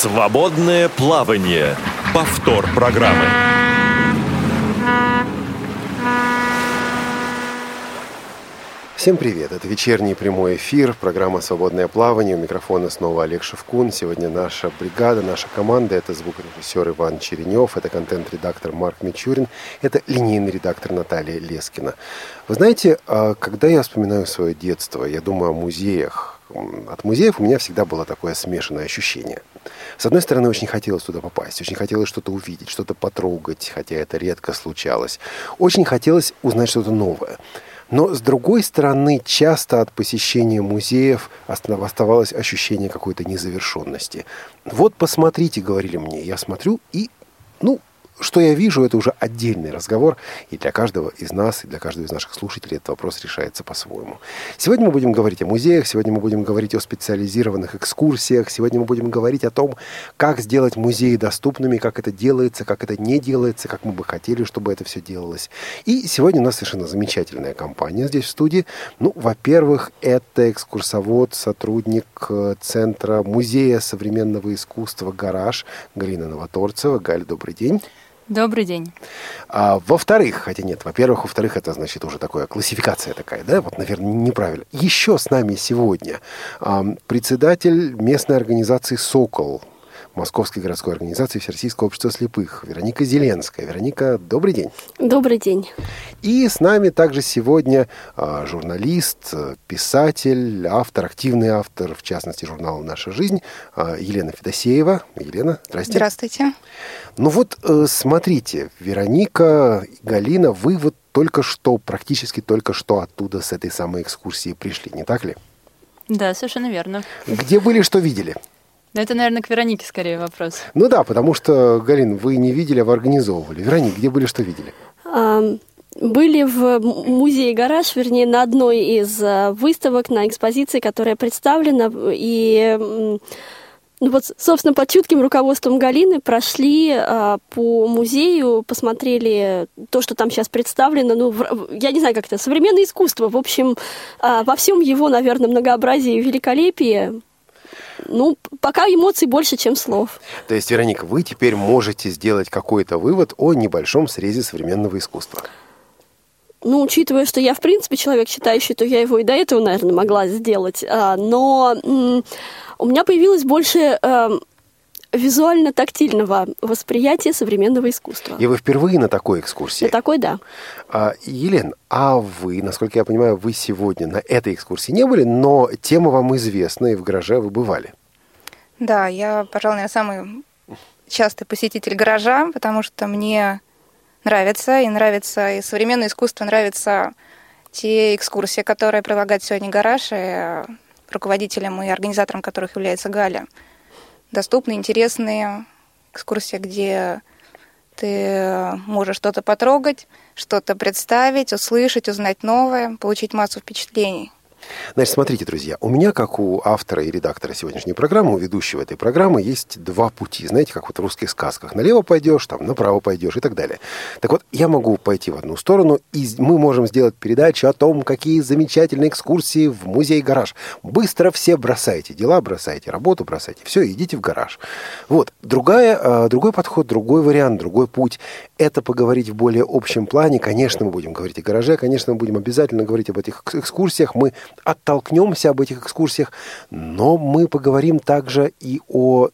Свободное плавание. Повтор программы. Всем привет! Это вечерний прямой эфир, программа «Свободное плавание». У микрофона снова Олег Шевкун. Сегодня наша бригада, наша команда – это звукорежиссер Иван Черенев, это контент-редактор Марк Мичурин, это линейный редактор Наталья Лескина. Вы знаете, а, когда я вспоминаю свое детство, я думаю о музеях. От музеев у меня всегда было такое смешанное ощущение. С одной стороны, очень хотелось туда попасть, очень хотелось что-то увидеть, что-то потрогать, хотя это редко случалось. Очень хотелось узнать что-то новое – но, с другой стороны, часто от посещения музеев оставалось ощущение какой-то незавершенности. Вот посмотрите, говорили мне, я смотрю и, ну, что я вижу, это уже отдельный разговор, и для каждого из нас, и для каждого из наших слушателей этот вопрос решается по-своему. Сегодня мы будем говорить о музеях, сегодня мы будем говорить о специализированных экскурсиях, сегодня мы будем говорить о том, как сделать музеи доступными, как это делается, как это не делается, как мы бы хотели, чтобы это все делалось. И сегодня у нас совершенно замечательная компания здесь в студии. Ну, во-первых, это экскурсовод, сотрудник э, Центра музея современного искусства «Гараж» Галина Новоторцева. Галь, добрый день. Добрый день. А, во-вторых, хотя нет, во-первых, во-вторых, это значит уже такая классификация такая, да, вот, наверное, неправильно. Еще с нами сегодня а, председатель местной организации «Сокол», Московской городской организации Всероссийского общества слепых, Вероника Зеленская. Вероника, добрый день. Добрый день. И с нами также сегодня а, журналист, писатель, автор, активный автор, в частности, журнала «Наша жизнь» а, Елена Федосеева. Елена, здрасте. Здравствуйте. Ну вот, э, смотрите, Вероника, Галина, вы вот только что, практически только что оттуда с этой самой экскурсии пришли, не так ли? Да, совершенно верно. Где были, что видели? Ну, это, наверное, к Веронике скорее вопрос. Ну да, потому что, Галин, вы не видели, а вы организовывали. Вероник, где были, что видели? были в музее «Гараж», вернее, на одной из э, выставок, на экспозиции, которая представлена, и ну вот, собственно, под чутким руководством Галины прошли а, по музею, посмотрели то, что там сейчас представлено. Ну, в, я не знаю, как это, современное искусство. В общем, а, во всем его, наверное, многообразии и великолепии ну, пока эмоций больше, чем слов. То есть, Вероника, вы теперь можете сделать какой-то вывод о небольшом срезе современного искусства. Ну, учитывая, что я, в принципе, человек считающий, то я его и до этого, наверное, могла сделать. А, но у меня появилось больше эм, визуально-тактильного восприятия современного искусства. И вы впервые на такой экскурсии? На такой, да. А, Елен, а вы, насколько я понимаю, вы сегодня на этой экскурсии не были, но тема вам известна, и в гараже вы бывали. Да, я, пожалуй, наверное, самый частый посетитель гаража, потому что мне нравится, и нравится и современное искусство, нравятся те экскурсии, которые предлагает сегодня гараж, и э, руководителем и организатором которых является Галя. Доступные, интересные экскурсии, где ты можешь что-то потрогать, что-то представить, услышать, узнать новое, получить массу впечатлений. Значит, смотрите, друзья, у меня, как у автора и редактора сегодняшней программы, у ведущего этой программы, есть два пути. Знаете, как вот в русских сказках. Налево пойдешь, там, направо пойдешь и так далее. Так вот, я могу пойти в одну сторону, и мы можем сделать передачу о том, какие замечательные экскурсии в музей-гараж. Быстро все бросайте дела, бросайте работу, бросайте. Все, идите в гараж. Вот. Другая, а, другой подход, другой вариант, другой путь – это поговорить в более общем плане. Конечно, мы будем говорить о гараже, конечно, мы будем обязательно говорить об этих экскурсиях. Мы оттолкнемся об этих экскурсиях, но мы поговорим также и о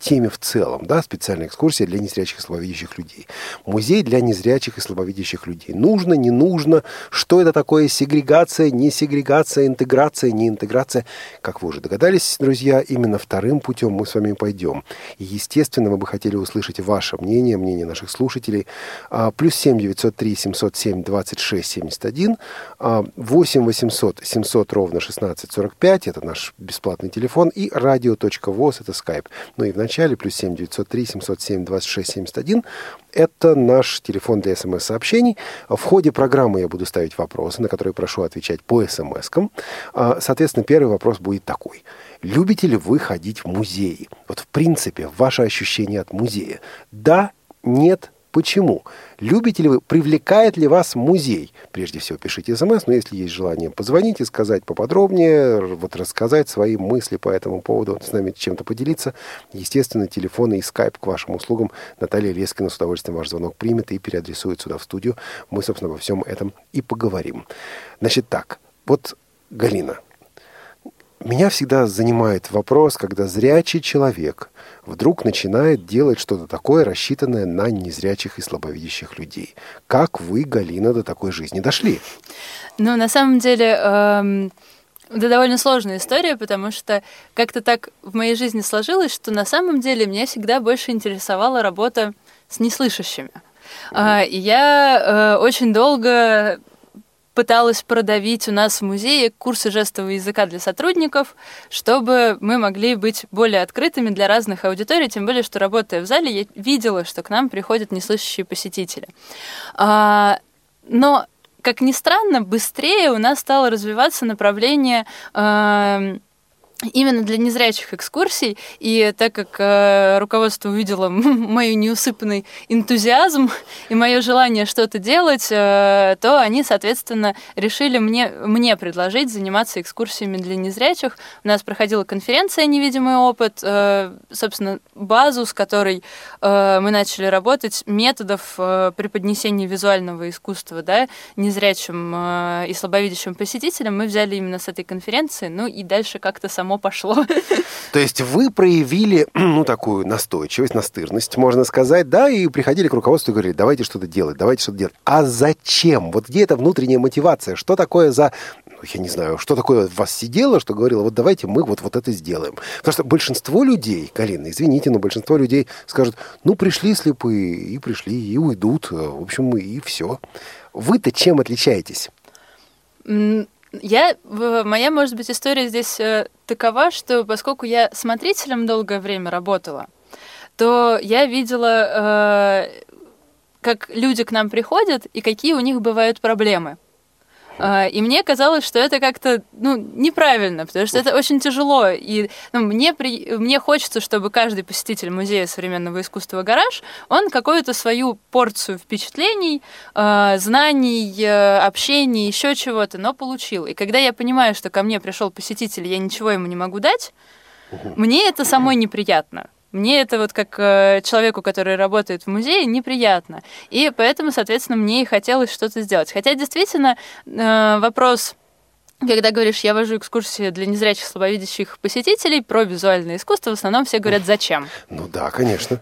теме в целом, да, специальная экскурсия для незрячих и слабовидящих людей. Музей для незрячих и слабовидящих людей. Нужно, не нужно, что это такое сегрегация, не сегрегация, интеграция, не интеграция. Как вы уже догадались, друзья, именно вторым путем мы с вами пойдем. И, естественно, мы бы хотели услышать ваше мнение, мнение наших слушателей. А, плюс 7 903 707 26 71, 8 800 700 ровно 16 45, это наш бесплатный телефон, и радио.воз, это скайп. Ну и в начале, плюс 7 903 707 26 71. Это наш телефон для смс-сообщений. В ходе программы я буду ставить вопросы, на которые прошу отвечать по смс-кам. А, соответственно, первый вопрос будет такой. Любите ли вы ходить в музеи? Вот в принципе, ваше ощущение от музея. Да, нет, Почему? Любите ли вы, привлекает ли вас музей? Прежде всего пишите смс, но если есть желание позвонить и сказать поподробнее, вот рассказать свои мысли по этому поводу, с нами чем-то поделиться, естественно, телефоны и скайп к вашим услугам. Наталья Лескина с удовольствием ваш звонок примет и переадресует сюда в студию. Мы, собственно, обо всем этом и поговорим. Значит так, вот Галина, меня всегда занимает вопрос, когда зрячий человек вдруг начинает делать что-то такое, рассчитанное на незрячих и слабовидящих людей. Как вы, Галина, до такой жизни дошли? Ну, на самом деле, эм, это довольно сложная история, потому что как-то так в моей жизни сложилось, что на самом деле меня всегда больше интересовала работа с неслышащими. Mm-hmm. И я э, очень долго пыталась продавить у нас в музее курсы жестового языка для сотрудников, чтобы мы могли быть более открытыми для разных аудиторий, тем более, что работая в зале, я видела, что к нам приходят неслышащие посетители. А, но, как ни странно, быстрее у нас стало развиваться направление э, именно для незрячих экскурсий. И так как э, руководство увидело мой неусыпанный энтузиазм и мое желание что-то делать, э, то они, соответственно, решили мне, мне предложить заниматься экскурсиями для незрячих. У нас проходила конференция «Невидимый опыт», э, собственно, базу, с которой э, мы начали работать, методов э, преподнесения визуального искусства да, незрячим э, и слабовидящим посетителям мы взяли именно с этой конференции, ну и дальше как-то само само пошло. То есть вы проявили, ну, такую настойчивость, настырность, можно сказать, да, и приходили к руководству и говорили, давайте что-то делать, давайте что-то делать. А зачем? Вот где эта внутренняя мотивация? Что такое за ну, я не знаю, что такое в вас сидело, что говорило, вот давайте мы вот, вот это сделаем. Потому что большинство людей, Галина, извините, но большинство людей скажут, ну, пришли слепые, и пришли, и уйдут, в общем, и все. Вы-то чем отличаетесь? Я, моя, может быть, история здесь э, такова, что поскольку я смотрителем долгое время работала, то я видела, э, как люди к нам приходят и какие у них бывают проблемы. А, и мне казалось, что это как-то ну, неправильно, потому что это очень тяжело. И ну, мне, при... мне хочется, чтобы каждый посетитель музея современного искусства «Гараж», он какую-то свою порцию впечатлений, а, знаний, э, общения, еще чего-то, но получил. И когда я понимаю, что ко мне пришел посетитель, я ничего ему не могу дать, мне это самой неприятно. Мне это вот как э, человеку, который работает в музее, неприятно. И поэтому, соответственно, мне и хотелось что-то сделать. Хотя действительно э, вопрос когда говоришь, я вожу экскурсии для незрячих слабовидящих посетителей про визуальное искусство, в основном все говорят, зачем? Ну да, конечно.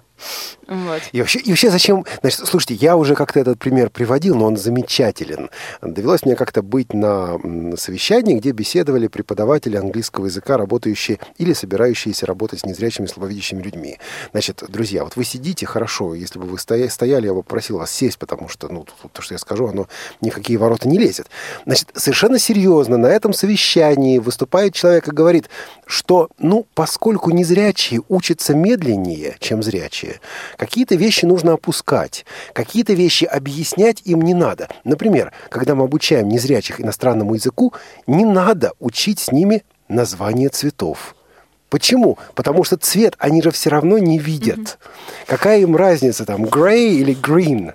Вот. И, вообще, и вообще зачем... Значит, слушайте, я уже как-то этот пример приводил, но он замечателен. Довелось мне как-то быть на совещании, где беседовали преподаватели английского языка, работающие или собирающиеся работать с незрячими слабовидящими людьми. Значит, друзья, вот вы сидите, хорошо, если бы вы стояли, я бы попросил вас сесть, потому что, ну, то, что я скажу, оно ни в какие ворота не лезет. Значит, совершенно серьезно на этом совещании выступает человек и говорит, что, ну, поскольку незрячие учатся медленнее, чем зрячие, будущее. Какие-то вещи нужно опускать, какие-то вещи объяснять им не надо. Например, когда мы обучаем незрячих иностранному языку, не надо учить с ними название цветов. Почему? Потому что цвет они же все равно не видят. Mm-hmm. Какая им разница там, gray или green?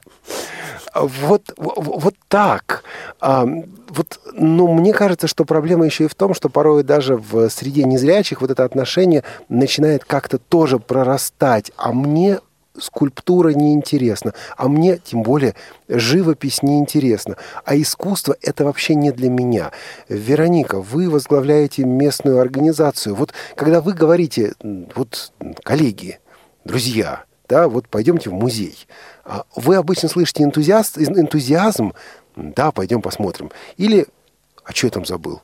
Вот, вот так. А, вот, ну, мне кажется, что проблема еще и в том, что порой даже в среде незрячих вот это отношение начинает как-то тоже прорастать. А мне скульптура неинтересна, а мне, тем более, живопись неинтересна, а искусство это вообще не для меня. Вероника, вы возглавляете местную организацию. Вот когда вы говорите, вот коллеги, друзья, да, вот пойдемте в музей, а вы обычно слышите энтузиаст, энтузиазм, да, пойдем посмотрим. Или, а что я там забыл?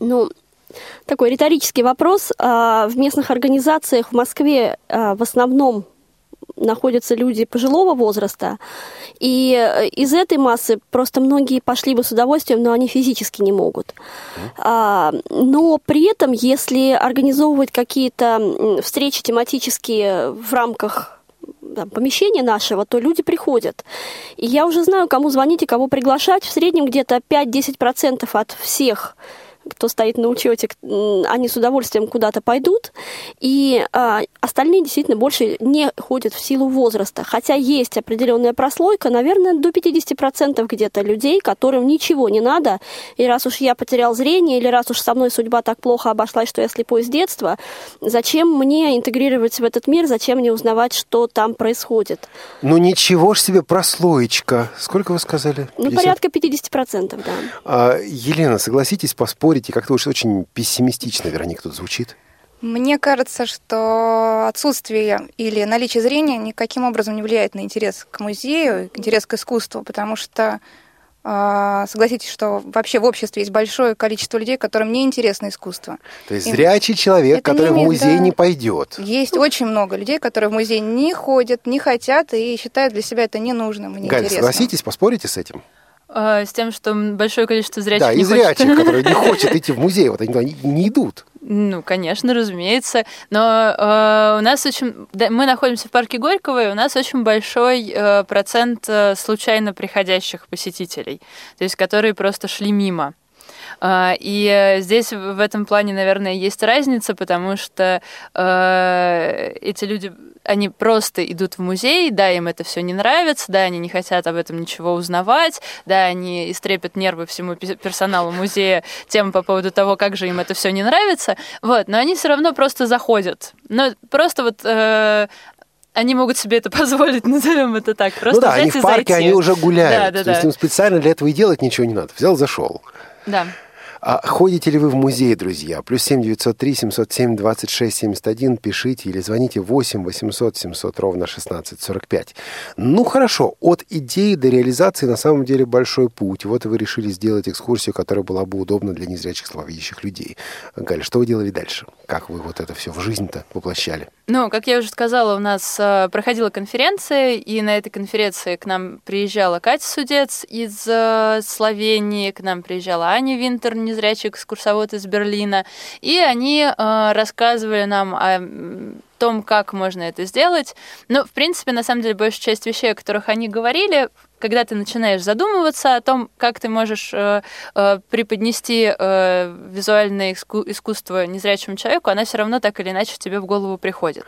Ну, такой риторический вопрос. А, в местных организациях в Москве а, в основном находятся люди пожилого возраста, и э, из этой массы просто многие пошли бы с удовольствием, но они физически не могут. Но при этом, если организовывать какие-то встречи тематические в рамках там, помещения нашего, то люди приходят. И я уже знаю, кому звонить и кого приглашать. В среднем где-то 5-10% от всех кто стоит на учете, они с удовольствием куда-то пойдут, и а, остальные действительно больше не ходят в силу возраста. Хотя есть определенная прослойка, наверное, до 50% где-то людей, которым ничего не надо, и раз уж я потерял зрение, или раз уж со мной судьба так плохо обошлась, что я слепой с детства, зачем мне интегрировать в этот мир, зачем мне узнавать, что там происходит? Ну ничего ж себе прослоечка. Сколько вы сказали? 50? Ну, порядка 50%, да. А, Елена, согласитесь поспорить, и как-то уж очень пессимистично, Вероника, тут звучит. Мне кажется, что отсутствие или наличие зрения никаким образом не влияет на интерес к музею, интерес к искусству, потому что а, согласитесь, что вообще в обществе есть большое количество людей, которым не интересно искусство. То есть и зрячий человек, который не, в музей да, не пойдет. Есть очень много людей, которые в музей не ходят, не хотят и считают для себя это ненужным и неинтересным. Галь, согласитесь, поспорите с этим? А, с тем, что большое количество зрячих Да, и зрячих, хочет. которые не хотят идти в музей, вот они туда не идут. Ну, конечно, разумеется. Но э, у нас очень... Да, мы находимся в парке Горького, и у нас очень большой э, процент э, случайно приходящих посетителей, то есть которые просто шли мимо. А, и здесь в этом плане, наверное, есть разница, потому что э, эти люди, они просто идут в музей, да, им это все не нравится, да, они не хотят об этом ничего узнавать, да, они истрепят нервы всему персоналу музея тем по поводу того, как же им это все не нравится, вот, но они все равно просто заходят. Но просто вот э, они могут себе это позволить, назовем это так. Просто ну да, они в парке, зайти. они уже гуляют. Да, да, То есть им специально для этого и делать ничего не надо. Взял, зашел. Да. А ходите ли вы в музей, друзья? Плюс семь девятьсот три семьсот семь двадцать шесть семьдесят один. Пишите или звоните восемь восемьсот семьсот ровно шестнадцать сорок пять. Ну хорошо, от идеи до реализации на самом деле большой путь. Вот вы решили сделать экскурсию, которая была бы удобна для незрячих слабовидящих людей. Галя, что вы делали дальше? Как вы вот это все в жизнь-то воплощали? Ну, как я уже сказала, у нас э, проходила конференция, и на этой конференции к нам приезжала Катя Судец из э, Словении, к нам приезжала Аня Винтер, незрячий экскурсовод из Берлина, и они э, рассказывали нам о том, как можно это сделать. Но, в принципе, на самом деле, большая часть вещей, о которых они говорили, когда ты начинаешь задумываться о том, как ты можешь э, э, преподнести э, визуальное иску- искусство незрячему человеку, она все равно так или иначе тебе в голову приходит.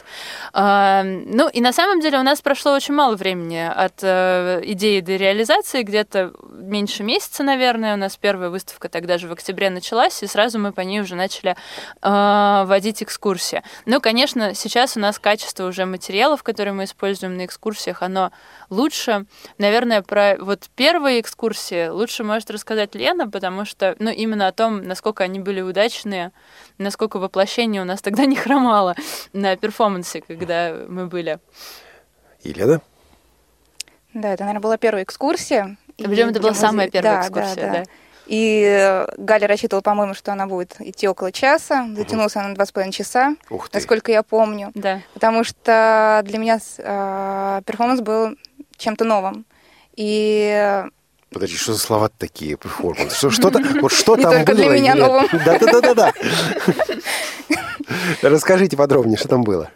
Э, ну и на самом деле у нас прошло очень мало времени от э, идеи до реализации, где-то меньше месяца, наверное. У нас первая выставка тогда же в октябре началась, и сразу мы по ней уже начали э, водить экскурсии. Ну, конечно, сейчас у нас качество уже материалов, которые мы используем на экскурсиях, оно лучше. Наверное, про вот первые экскурсии лучше может рассказать Лена, потому что, ну, именно о том, насколько они были удачные, насколько воплощение у нас тогда не хромало на перформансе, когда мы были. Елена? Да, это, наверное, была первая экскурсия. Причем это была самая первая да, экскурсия, да. да. да. И Галя рассчитывала, по-моему, что она будет идти около часа. Затянулась она на два с половиной часа, Ух ты. насколько я помню. Да. Потому что для меня э, перформанс был чем-то новым. И Подожди, что за слова такие? Что, что-то, вот что там было? для меня новым. Да-да-да-да. Расскажите подробнее, что там было.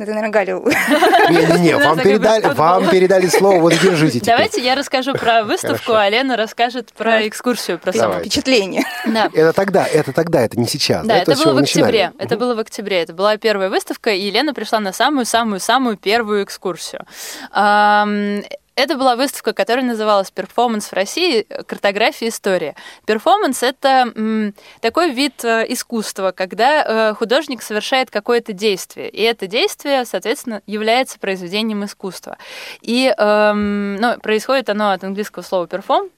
Ну, это, наверное, Галя. Не-не-не, вам передали, вам передали слово, вот держите теперь. Давайте я расскажу про выставку, а Лена расскажет про экскурсию, про Давай. Впечатление. Да. Это тогда, это тогда, это не сейчас. Да, это с было в октябре. Это было в октябре. Это была первая выставка, и Лена пришла на самую-самую-самую первую экскурсию. Это была выставка, которая называлась «Перформанс в России. Картография истории». Перформанс — это такой вид э, искусства, когда э, художник совершает какое-то действие, и это действие, соответственно, является произведением искусства. И эм, ну, происходит оно от английского слова «перформ»,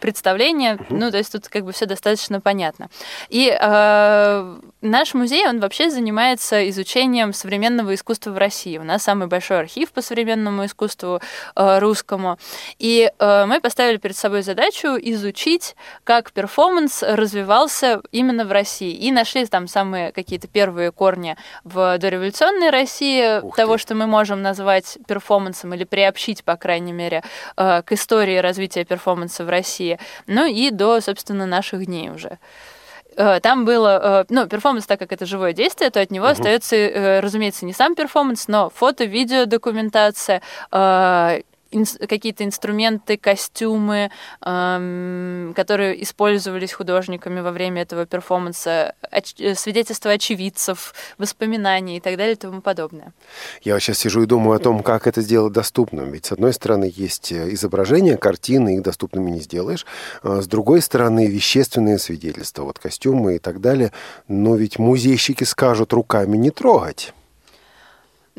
представление, ну, то есть тут как бы все достаточно понятно. И э, наш музей, он вообще занимается изучением современного искусства в России. У нас самый большой архив по современному искусству э, русскому. И э, мы поставили перед собой задачу изучить, как перформанс развивался именно в России. И нашли там самые какие-то первые корни в дореволюционной России Ух того, ты. что мы можем назвать перформансом или приобщить, по крайней мере, э, к истории развития перформанса в России. Ну и до, собственно, наших дней уже. Э, Там было, э, ну, перформанс, так как это живое действие, то от него Мгм. остается, э, разумеется, не сам перформанс, но фото, видео, документация, какие-то инструменты, костюмы, эм, которые использовались художниками во время этого перформанса, оч- э, свидетельства очевидцев, воспоминаний и так далее и тому подобное. Я сейчас сижу и думаю о том, как это сделать доступным. Ведь, с одной стороны, есть э, изображения, картины, их доступными не сделаешь. А с другой стороны, вещественные свидетельства, вот костюмы и так далее. Но ведь музейщики скажут руками не трогать.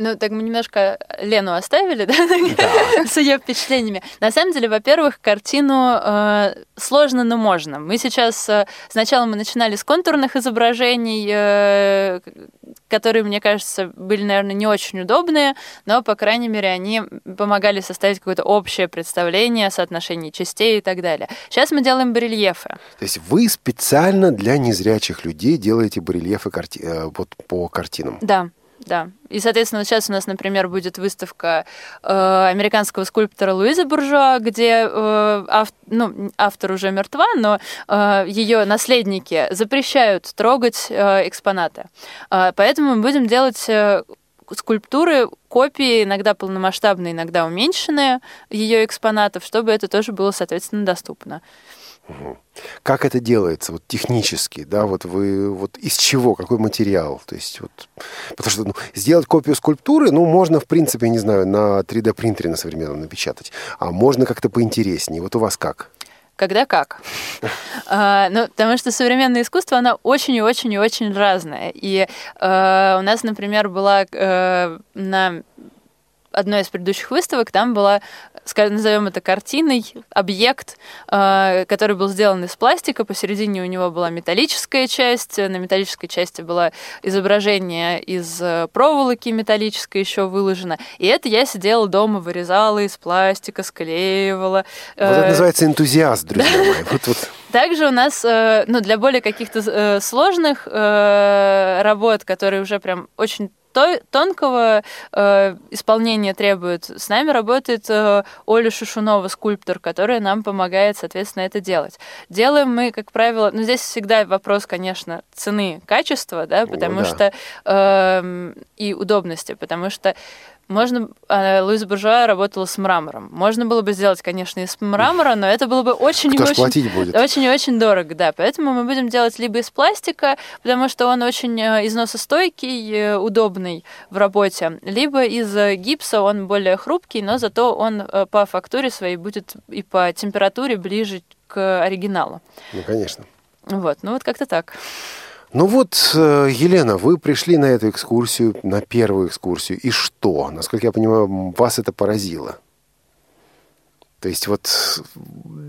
Ну, так мы немножко Лену оставили, да, с ее впечатлениями. На самом деле, во-первых, картину э, сложно, но можно. Мы сейчас э, сначала мы начинали с контурных изображений, э, которые, мне кажется, были, наверное, не очень удобные, но, по крайней мере, они помогали составить какое-то общее представление о соотношении частей и так далее. Сейчас мы делаем барельефы. То есть вы специально для незрячих людей делаете барельефы карти... э, вот по картинам? Да. Да. И, соответственно, вот сейчас у нас, например, будет выставка э, американского скульптора Луизы Буржуа, где э, ав, ну, автор уже мертва, но э, ее наследники запрещают трогать э, экспонаты. Э, поэтому мы будем делать э, скульптуры, копии, иногда полномасштабные, иногда уменьшенные ее экспонатов, чтобы это тоже было, соответственно, доступно. Как это делается вот технически, да, вот вы вот из чего, какой материал, то есть вот, потому что ну, сделать копию скульптуры, ну можно в принципе, не знаю, на 3D принтере на современном напечатать, а можно как-то поинтереснее. Вот у вас как? Когда как? А, ну, потому что современное искусство, оно очень и очень и очень разное. И а, у нас, например, была а, на одной из предыдущих выставок, там была, скажем, назовем это картиной, объект, э, который был сделан из пластика. Посередине у него была металлическая часть, на металлической части было изображение из э, проволоки металлической еще выложено. И это я сидела дома, вырезала из пластика, склеивала. Вот это называется энтузиаст, друзья мои. Вот, вот. Также у нас, ну, для более каких-то сложных работ, которые уже прям очень тонкого э, исполнения требует. С нами работает э, Оля Шушунова, скульптор, которая нам помогает, соответственно, это делать. Делаем мы, как правило, ну здесь всегда вопрос, конечно, цены, качества, да, потому О, да. что э, и удобности, потому что можно... А, Луиза Буржуа работала с мрамором. Можно было бы сделать, конечно, из мрамора, но это было бы очень Кто очень, платить будет? очень и очень дорого, да. Поэтому мы будем делать либо из пластика, потому что он очень э, износостойкий, э, удобный в работе, либо из э, гипса, он более хрупкий, но зато он по фактуре своей будет и по температуре ближе к оригиналу. Ну, конечно. Вот, ну вот как-то так. Ну вот, э, Елена, вы пришли на эту экскурсию, на первую экскурсию, и что? Насколько я понимаю, вас это поразило? То есть вот,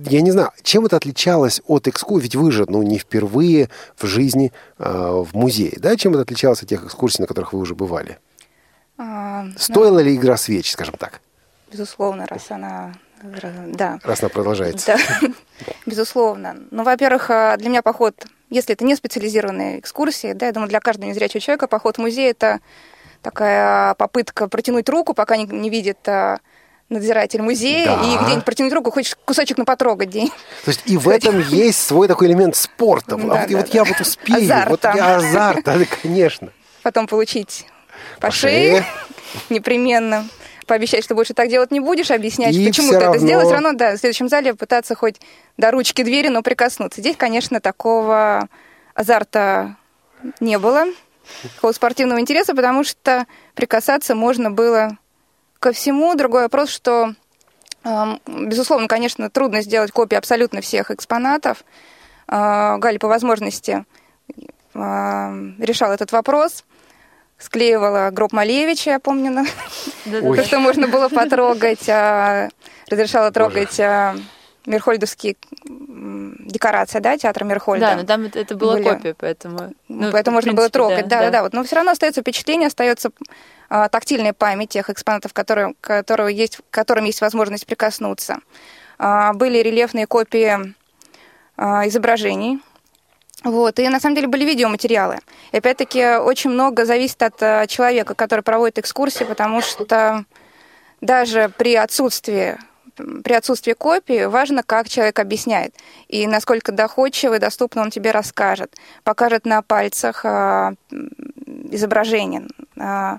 я не знаю, чем это отличалось от экскурсии? Ведь вы же, ну, не впервые в жизни э, в музее, да? Чем это отличалось от тех экскурсий, на которых вы уже бывали? А, Стоила ну, ли игра свеч, скажем так? Безусловно, раз она... Да. Раз она продолжается. Да, безусловно. Ну, во-первых, а, для меня поход если это не специализированные экскурсии, да, я думаю, для каждого незрячего человека поход в музей – это такая попытка протянуть руку, пока не, не видит а, надзиратель музея, да. и где-нибудь протянуть руку, хочешь кусочек на потрогать день. То есть и в этом есть свой такой элемент спорта. Да, а вот, да, вот да. я вот успею, азарта. вот я азарт, да, конечно. Потом получить по, по шее, шее непременно пообещать, что больше так делать не будешь, объяснять, и почему ты равно... это сделал, все равно, да, в следующем зале пытаться хоть до ручки двери, но прикоснуться. Здесь, конечно, такого азарта не было, такого спортивного интереса, потому что прикасаться можно было ко всему. Другой вопрос, что, безусловно, конечно, трудно сделать копии абсолютно всех экспонатов. А, Галя по возможности решал этот вопрос склеивала гроб Малевича, я помню, то, что можно было потрогать, а, разрешала трогать а, Мирхольдовские декорации, да, театра Мирхольда. Да, но там это была Были... копия, поэтому... Ну, поэтому можно принципе, было трогать, да, да, да, да. Вот, но все равно остается впечатление, остается а, тактильная память тех экспонатов, которые, которые есть, к которым есть возможность прикоснуться. А, были рельефные копии а, изображений, вот, и на самом деле были видеоматериалы. И опять-таки очень много зависит от э, человека, который проводит экскурсии, потому что даже при отсутствии при отсутствии копии важно, как человек объясняет и насколько доходчиво и доступно он тебе расскажет. Покажет на пальцах э, изображение, э,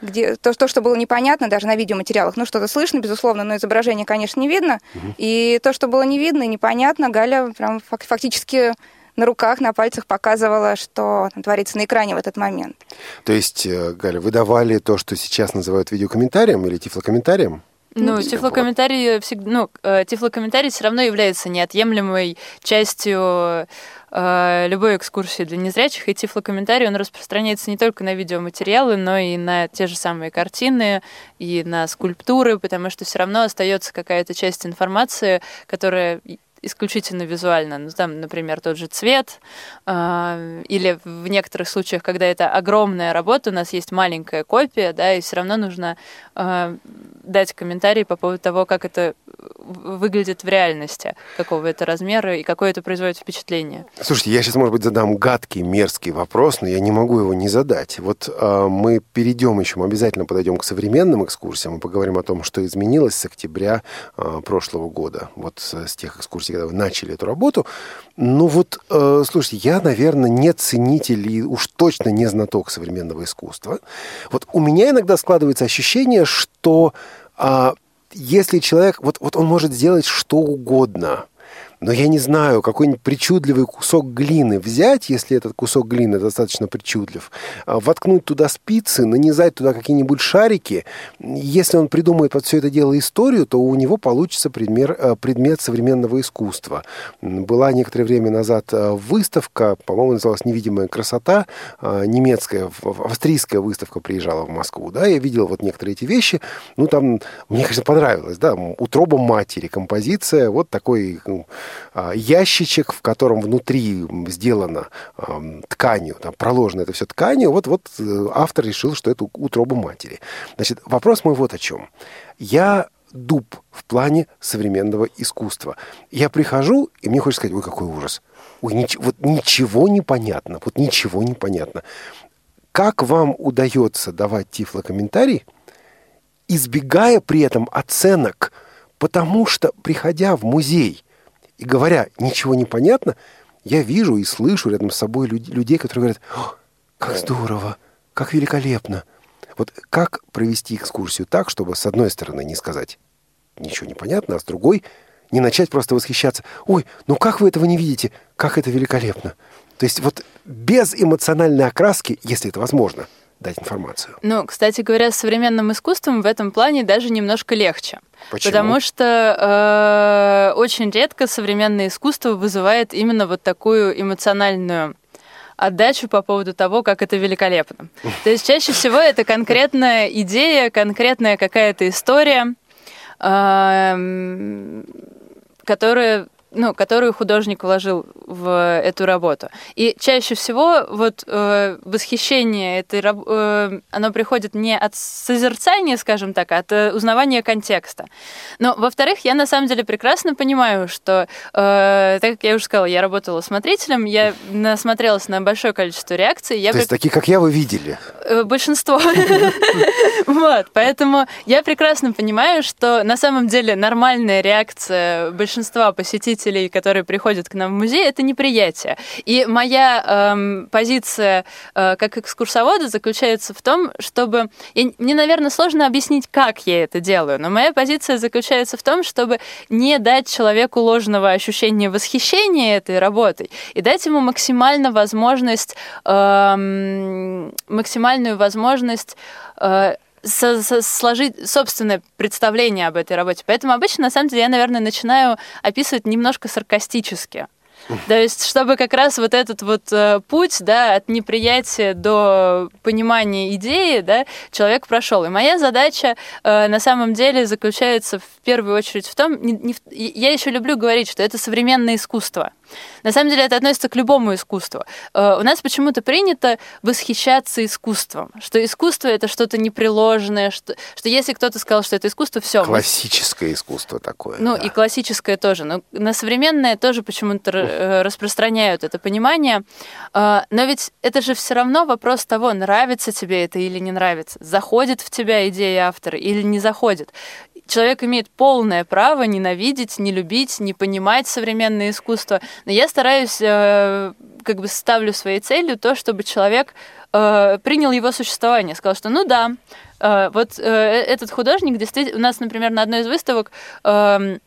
где то, то, что было непонятно даже на видеоматериалах. Ну, что-то слышно, безусловно, но изображение, конечно, не видно. Угу. И то, что было не видно и непонятно, Галя прям фактически на руках, на пальцах показывала, что там творится на экране в этот момент. То есть, э, Галя, вы давали то, что сейчас называют видеокомментарием или тифлокомментарием? Ну, тифлокомментарий, всегда, ну, э, тифлокомментарий все равно является неотъемлемой частью э, любой экскурсии для незрячих, и тифлокомментарий, он распространяется не только на видеоматериалы, но и на те же самые картины, и на скульптуры, потому что все равно остается какая-то часть информации, которая исключительно визуально. Ну, там, например, тот же цвет, э, или в некоторых случаях, когда это огромная работа, у нас есть маленькая копия, да, и все равно нужно э, дать комментарий по поводу того, как это выглядит в реальности, какого это размера и какое это производит впечатление. Слушайте, я сейчас, может быть, задам гадкий, мерзкий вопрос, но я не могу его не задать. Вот э, мы перейдем еще, мы обязательно подойдем к современным экскурсиям, мы поговорим о том, что изменилось с октября э, прошлого года, вот с, с тех экскурсий, когда вы начали эту работу. Ну вот, э, слушайте, я, наверное, не ценитель и уж точно не знаток современного искусства. Вот у меня иногда складывается ощущение, что э, если человек, вот, вот он может сделать что угодно – но я не знаю, какой-нибудь причудливый кусок глины взять, если этот кусок глины достаточно причудлив, а, воткнуть туда спицы, нанизать туда какие-нибудь шарики. Если он придумает под все это дело историю, то у него получится предмет, а, предмет современного искусства. Была некоторое время назад а, выставка, по-моему, называлась «Невидимая красота», немецкая, австрийская выставка приезжала в Москву, да, я видел вот некоторые эти вещи, ну, там, мне, конечно, понравилось, да, «Утроба матери», композиция, вот такой ну, ящичек, в котором внутри сделано тканью, там проложено это все тканью, вот, вот э, автор решил, что это утроба матери. Значит, вопрос мой вот о чем. Я дуб в плане современного искусства. Я прихожу, и мне хочется сказать, ой, какой ужас. Ой, нич- вот ничего не понятно, вот ничего не понятно. Как вам удается давать тифлокомментарий, избегая при этом оценок, потому что, приходя в музей, и говоря, ничего не понятно, я вижу и слышу рядом с собой людей, которые говорят, как здорово, как великолепно. Вот как провести экскурсию так, чтобы с одной стороны не сказать ничего не понятно, а с другой не начать просто восхищаться. Ой, ну как вы этого не видите? Как это великолепно. То есть вот без эмоциональной окраски, если это возможно – дать информацию. Ну, кстати говоря, с современным искусством в этом плане даже немножко легче. Почему? Потому что э, очень редко современное искусство вызывает именно вот такую эмоциональную отдачу по поводу того, как это великолепно. То есть чаще всего это конкретная идея, конкретная какая-то история, э, которая ну, которую художник вложил в эту работу. И чаще всего вот э, восхищение этой э, оно приходит не от созерцания, скажем так, а от э, узнавания контекста. Но, во-вторых, я на самом деле прекрасно понимаю, что, э, так как я уже сказала, я работала смотрителем, я насмотрелась на большое количество реакций. Я То есть такие, как я, вы видели? Э, большинство. Вот, поэтому я прекрасно понимаю, что на самом деле нормальная реакция большинства посетителей посетителей, которые приходят к нам в музей, это неприятие. И моя эм, позиция э, как экскурсовода заключается в том, чтобы... Я, мне, наверное, сложно объяснить, как я это делаю, но моя позиция заключается в том, чтобы не дать человеку ложного ощущения восхищения этой работой и дать ему максимально возможность, эм, максимальную возможность э, сложить собственное представление об этой работе. Поэтому обычно, на самом деле, я, наверное, начинаю описывать немножко саркастически. То есть, чтобы как раз вот этот вот э, путь, да, от неприятия до понимания идеи, да, человек прошел. И моя задача э, на самом деле заключается в первую очередь в том, не, не, я еще люблю говорить, что это современное искусство. На самом деле это относится к любому искусству. Э, у нас почему-то принято восхищаться искусством, что искусство это что-то непреложное, что, что если кто-то сказал, что это искусство, все. Классическое искусство такое. Ну да. и классическое тоже, но на современное тоже почему-то э, распространяют это понимание. Э, но ведь это же все равно вопрос того, нравится тебе это или не нравится, заходит в тебя идея автора или не заходит человек имеет полное право ненавидеть, не любить, не понимать современное искусство. Но я стараюсь, э, как бы ставлю своей целью то, чтобы человек э, принял его существование, сказал, что ну да, э, вот э, этот художник действительно... У нас, например, на одной из выставок э,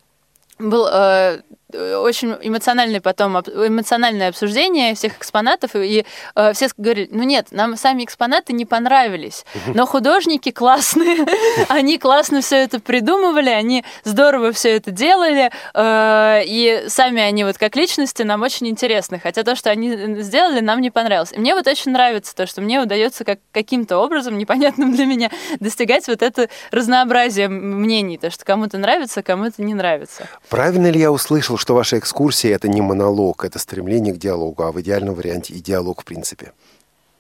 был э, очень эмоциональный потом эмоциональное обсуждение всех экспонатов, и э, все говорили, ну нет, нам сами экспонаты не понравились, но художники классные, они классно все это придумывали, они здорово все это делали, э, и сами они вот как личности нам очень интересны, хотя то, что они сделали, нам не понравилось. И мне вот очень нравится то, что мне удается как, каким-то образом, непонятным для меня, достигать вот это разнообразие мнений, то, что кому-то нравится, кому-то не нравится. Правильно ли я услышал, что ваша экскурсия – это не монолог, это стремление к диалогу, а в идеальном варианте и диалог в принципе?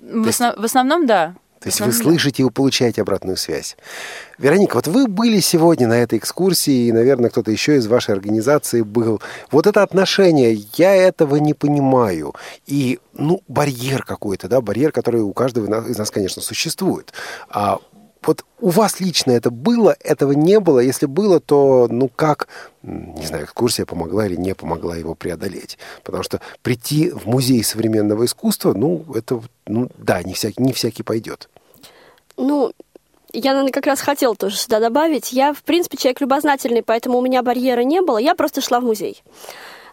В, основ... в основном, да. То есть вы слышите и получаете обратную связь. Вероника, вот вы были сегодня на этой экскурсии, и, наверное, кто-то еще из вашей организации был. Вот это отношение, я этого не понимаю. И, ну, барьер какой-то, да, барьер, который у каждого из нас, конечно, существует. А вот у вас лично это было, этого не было? Если было, то ну как, не знаю, экскурсия помогла или не помогла его преодолеть? Потому что прийти в музей современного искусства, ну, это, ну, да, не всякий, не всякий пойдет. Ну, я, наверное, как раз хотела тоже сюда добавить. Я, в принципе, человек любознательный, поэтому у меня барьера не было. Я просто шла в музей.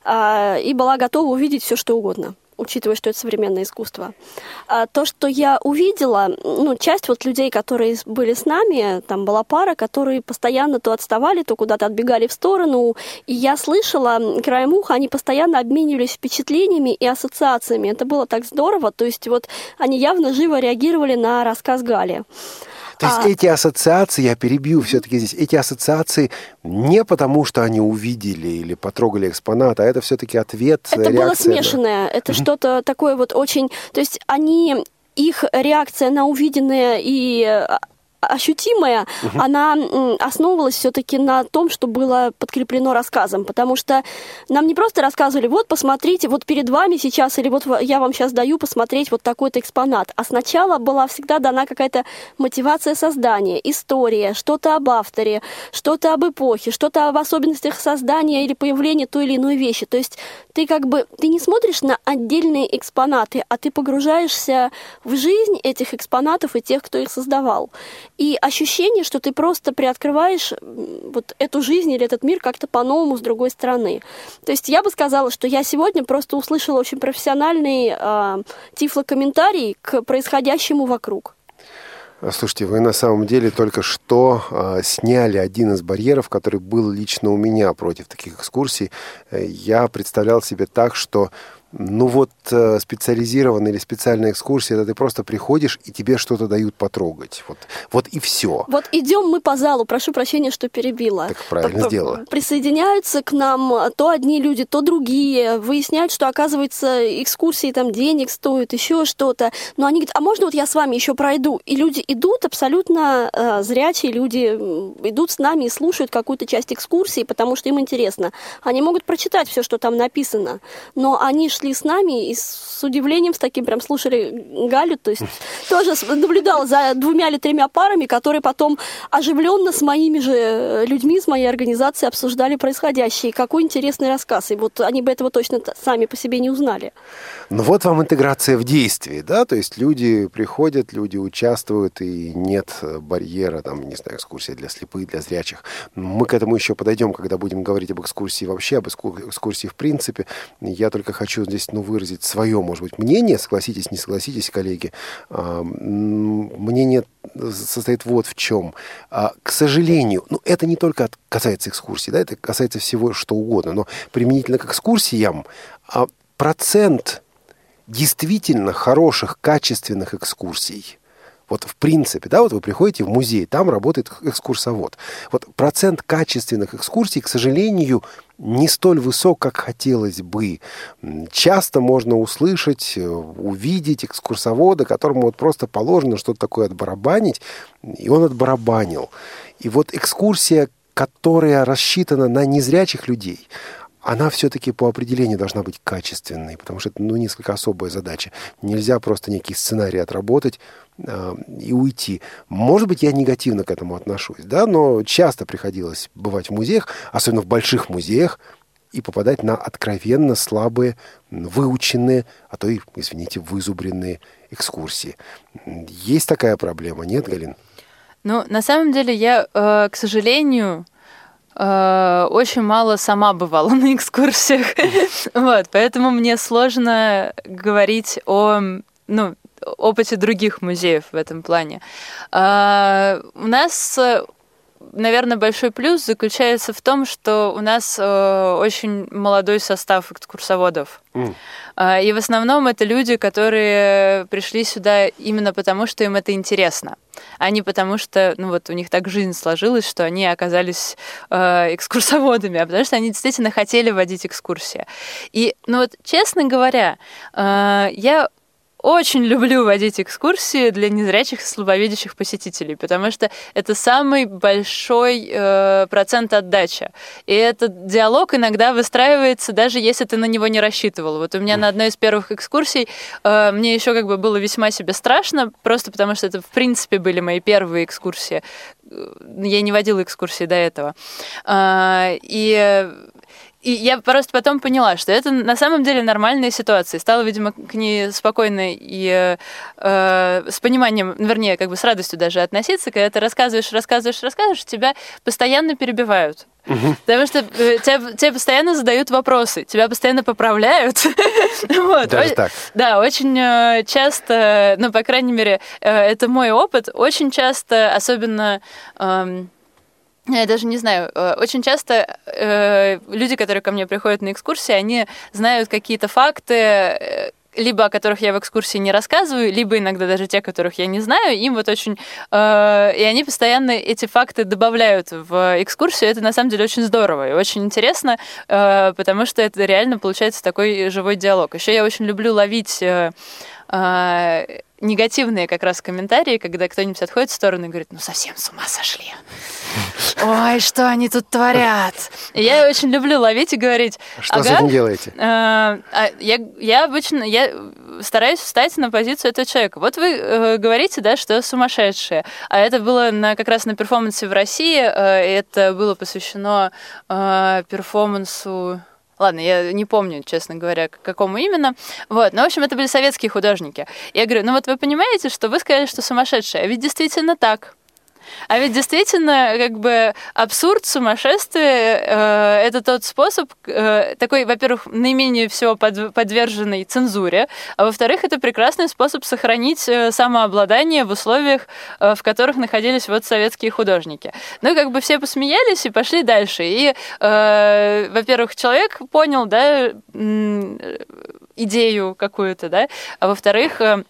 А, и была готова увидеть все, что угодно учитывая, что это современное искусство. А то, что я увидела, ну, часть вот людей, которые были с нами, там была пара, которые постоянно то отставали, то куда-то отбегали в сторону, и я слышала краем уха, они постоянно обменивались впечатлениями и ассоциациями. Это было так здорово, то есть вот они явно живо реагировали на рассказ Гали. То есть а... эти ассоциации, я перебью все-таки здесь, эти ассоциации не потому, что они увидели или потрогали экспонат, а это все-таки ответ, Это реакция, было смешанное, да. это что-то такое вот очень... То есть они их реакция на увиденное и а, ощутимая, угу. она основывалась все-таки на том, что было подкреплено рассказом, потому что нам не просто рассказывали, вот посмотрите, вот перед вами сейчас, или вот я вам сейчас даю посмотреть вот такой-то экспонат, а сначала была всегда дана какая-то мотивация создания, история, что-то об авторе, что-то об эпохе, что-то об особенностях создания или появления той или иной вещи. То есть ты как бы, ты не смотришь на отдельные экспонаты, а ты погружаешься в жизнь этих экспонатов и тех, кто их создавал. И ощущение, что ты просто приоткрываешь вот эту жизнь или этот мир как-то по-новому с другой стороны. То есть я бы сказала, что я сегодня просто услышала очень профессиональный э, тифлокомментарий к происходящему вокруг. Слушайте, вы на самом деле только что э, сняли один из барьеров, который был лично у меня против таких экскурсий. Э, я представлял себе так, что ну вот э, специализированная или специальная экскурсия, это ты просто приходишь и тебе что-то дают потрогать. Вот, вот и все. Вот идем мы по залу, прошу прощения, что перебила. Так правильно так, сделала. Присоединяются к нам то одни люди, то другие, выясняют, что, оказывается, экскурсии там денег стоят, еще что-то. Но они говорят, а можно вот я с вами еще пройду? И люди идут, абсолютно э, зрячие люди, идут с нами и слушают какую-то часть экскурсии, потому что им интересно. Они могут прочитать все, что там написано, но они шли с нами и с удивлением, с таким прям слушали Галю, то есть тоже наблюдала за двумя или тремя парами, которые потом оживленно с моими же людьми, с моей организацией обсуждали происходящее. Какой интересный рассказ. И вот они бы этого точно сами по себе не узнали. Ну вот вам интеграция в действии, да, то есть люди приходят, люди участвуют, и нет барьера, там, не знаю, экскурсия для слепых, для зрячих. Мы к этому еще подойдем, когда будем говорить об экскурсии вообще, об экскурсии в принципе. Я только хочу здесь ну, выразить свое, может быть, мнение, согласитесь, не согласитесь, коллеги. А, мнение состоит вот в чем. А, к сожалению, ну, это не только касается экскурсий, да, это касается всего что угодно, но применительно к экскурсиям а, процент действительно хороших, качественных экскурсий – вот в принципе, да, вот вы приходите в музей, там работает экскурсовод. Вот процент качественных экскурсий, к сожалению, не столь высок, как хотелось бы. Часто можно услышать, э, увидеть экскурсовода, которому вот просто положено что-то такое отбарабанить, и он отбарабанил. И вот экскурсия, которая рассчитана на незрячих людей, она все-таки по определению должна быть качественной, потому что это ну, несколько особая задача. Нельзя просто некий сценарий отработать э, и уйти. Может быть, я негативно к этому отношусь, да, но часто приходилось бывать в музеях, особенно в больших музеях, и попадать на откровенно слабые, выученные, а то и, извините, вызубренные экскурсии. Есть такая проблема, нет, Галин? Ну, на самом деле, я, э, к сожалению, э, очень мало сама бывала на экскурсиях. вот, поэтому мне сложно говорить о ну, опыте других музеев в этом плане. Э, у нас наверное, большой плюс заключается в том, что у нас э, очень молодой состав экскурсоводов. Mm. Э, и в основном это люди, которые пришли сюда именно потому, что им это интересно, а не потому, что ну, вот у них так жизнь сложилась, что они оказались э, экскурсоводами, а потому что они действительно хотели водить экскурсии. И, ну вот, честно говоря, э, я очень люблю водить экскурсии для незрячих и слабовидящих посетителей, потому что это самый большой э, процент отдачи. И этот диалог иногда выстраивается, даже если ты на него не рассчитывал. Вот у меня на одной из первых экскурсий э, мне еще как бы было весьма себе страшно, просто потому что это, в принципе, были мои первые экскурсии. Я не водила экскурсии до этого. Э, и и я просто потом поняла, что это на самом деле нормальная ситуация. Стала, видимо, к ней спокойно и э, с пониманием, вернее, как бы с радостью даже относиться, когда ты рассказываешь, рассказываешь, рассказываешь, тебя постоянно перебивают. Угу. Потому что э, тебя, тебе постоянно задают вопросы, тебя постоянно поправляют. вот. Даже так? Да, очень э, часто, ну, по крайней мере, э, это мой опыт, очень часто, особенно... Э, я даже не знаю, э, очень часто э, люди, которые ко мне приходят на экскурсии, они знают какие-то факты, э, либо о которых я в экскурсии не рассказываю, либо иногда даже те, которых я не знаю, им вот очень... Э, и они постоянно эти факты добавляют в экскурсию. Это на самом деле очень здорово и очень интересно, э, потому что это реально получается такой живой диалог. Еще я очень люблю ловить... Э, э, негативные как раз комментарии, когда кто-нибудь отходит в сторону и говорит, ну совсем с ума сошли. Ой, что они тут творят? И я очень люблю ловить и говорить. Что ага, с этим делаете? Э, я, я обычно я стараюсь встать на позицию этого человека. Вот вы э, говорите, да, что сумасшедшие. А это было на, как раз на перформансе в России. Э, это было посвящено э, перформансу Ладно, я не помню, честно говоря, к какому именно. Вот. Но, в общем, это были советские художники. Я говорю, ну вот вы понимаете, что вы сказали, что сумасшедшие, а ведь действительно так. А ведь действительно, как бы абсурд, сумасшествие э, это тот способ, э, такой, во-первых, наименее всего под, подверженный цензуре, а во-вторых, это прекрасный способ сохранить э, самообладание в условиях, э, в которых находились вот советские художники. Ну, как бы все посмеялись и пошли дальше. И, э, во-первых, человек понял, да, идею какую-то, да, а во-вторых, э,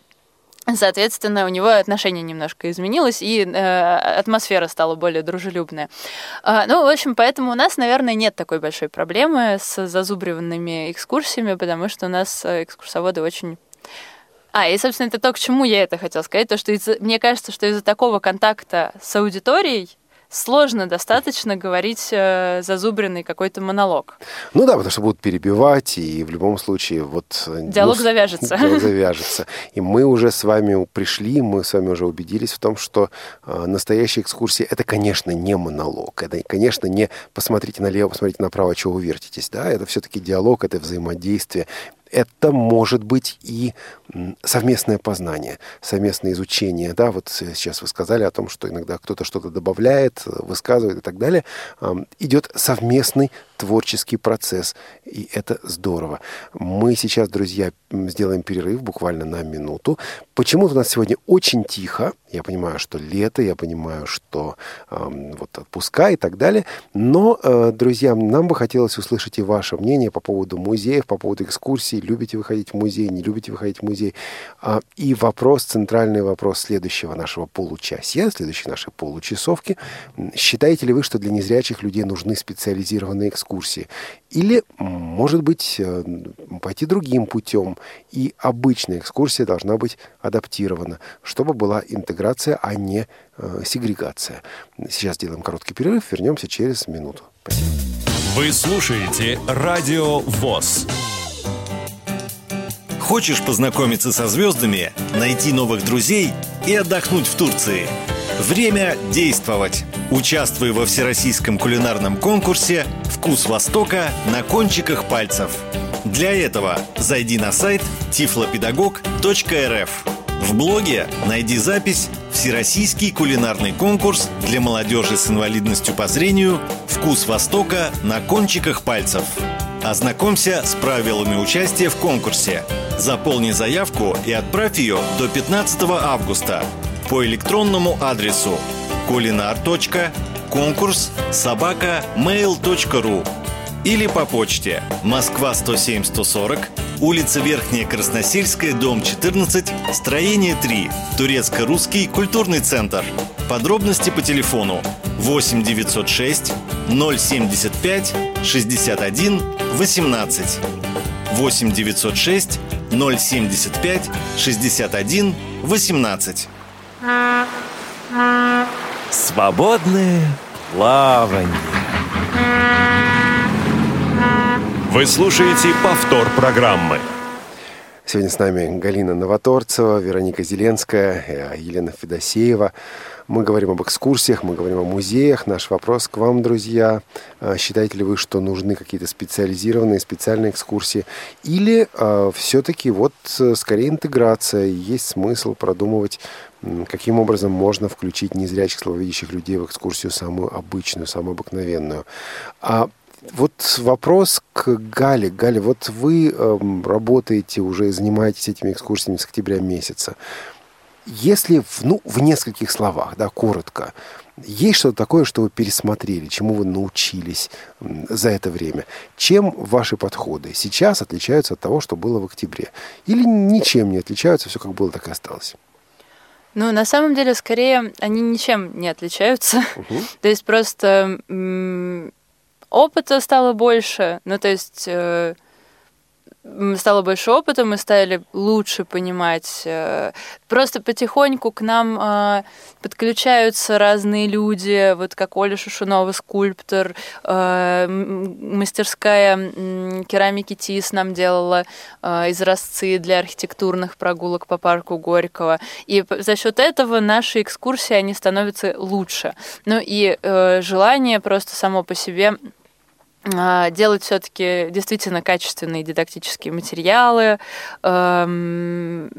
Соответственно, у него отношение немножко изменилось, и э, атмосфера стала более дружелюбная. Э, ну, в общем, поэтому у нас, наверное, нет такой большой проблемы с зазубриванными экскурсиями, потому что у нас э, экскурсоводы очень а, и, собственно, это то, к чему я это хотела сказать, то, что из мне кажется, что из-за такого контакта с аудиторией сложно достаточно говорить э, зазубренный какой-то монолог. Ну да, потому что будут перебивать, и в любом случае вот... Э, диалог ну, завяжется. Диалог завяжется. И мы уже с вами пришли, мы с вами уже убедились в том, что э, настоящая экскурсия — это, конечно, не монолог. Это, конечно, не посмотрите налево, посмотрите направо, чего вы вертитесь. Да? Это все-таки диалог, это взаимодействие это может быть и совместное познание, совместное изучение. Да, вот сейчас вы сказали о том, что иногда кто-то что-то добавляет, высказывает и так далее. Идет совместный творческий процесс, и это здорово. Мы сейчас, друзья, сделаем перерыв буквально на минуту. Почему-то у нас сегодня очень тихо. Я понимаю, что лето, я понимаю, что э, вот отпуска и так далее. Но, э, друзья, нам бы хотелось услышать и ваше мнение по поводу музеев, по поводу экскурсий. Любите вы ходить в музей, не любите вы ходить в музей. А, и вопрос, центральный вопрос следующего нашего получасия, следующей нашей получасовки. Считаете ли вы, что для незрячих людей нужны специализированные экскурсии? Экскурсии. Или, может быть, э, пойти другим путем. И обычная экскурсия должна быть адаптирована, чтобы была интеграция, а не э, сегрегация. Сейчас сделаем короткий перерыв, вернемся через минуту. Спасибо. Вы слушаете Радио ВОЗ. Хочешь познакомиться со звездами, найти новых друзей и отдохнуть в Турции? Время действовать! Участвуй во всероссийском кулинарном конкурсе «Вкус Востока» на кончиках пальцев. Для этого зайди на сайт tiflopedagog.rf. В блоге найди запись «Всероссийский кулинарный конкурс для молодежи с инвалидностью по зрению «Вкус Востока» на кончиках пальцев». Ознакомься с правилами участия в конкурсе. Заполни заявку и отправь ее до 15 августа по электронному адресу kulinar.конкурс собака или по почте Москва 107 140, улица Верхняя Красносельская, дом 14, строение 3, Турецко-русский культурный центр. Подробности по телефону 8 906 075 61 18 8 906 075 61 18 Свободное плавание. Вы слушаете повтор программы. Сегодня с нами Галина Новоторцева, Вероника Зеленская, Елена Федосеева. Мы говорим об экскурсиях, мы говорим о музеях. Наш вопрос к вам, друзья. А, считаете ли вы, что нужны какие-то специализированные, специальные экскурсии? Или э, все-таки вот э, скорее интеграция? Есть смысл продумывать, каким образом можно включить незрячих, слабовидящих людей в экскурсию самую обычную, самую обыкновенную? А вот вопрос к Гале. Галя, вот вы э, работаете уже, занимаетесь этими экскурсиями с октября месяца. Если, в, ну, в нескольких словах, да, коротко, есть что-то такое, что вы пересмотрели, чему вы научились за это время? Чем ваши подходы сейчас отличаются от того, что было в октябре? Или ничем не отличаются, все как было, так и осталось? Ну, на самом деле, скорее, они ничем не отличаются. Угу. то есть просто опыта стало больше. Ну, то есть... Стало больше опыта, мы стали лучше понимать. Э, просто потихоньку к нам э, подключаются разные люди, вот как Оля Шушунова, скульптор, э, мастерская керамики ТИС нам делала изразцы для архитектурных прогулок по парку Горького. И за счет этого наши экскурсии, они становятся лучше. Ну и желание просто само по себе делать все-таки действительно качественные дидактические материалы. Эм,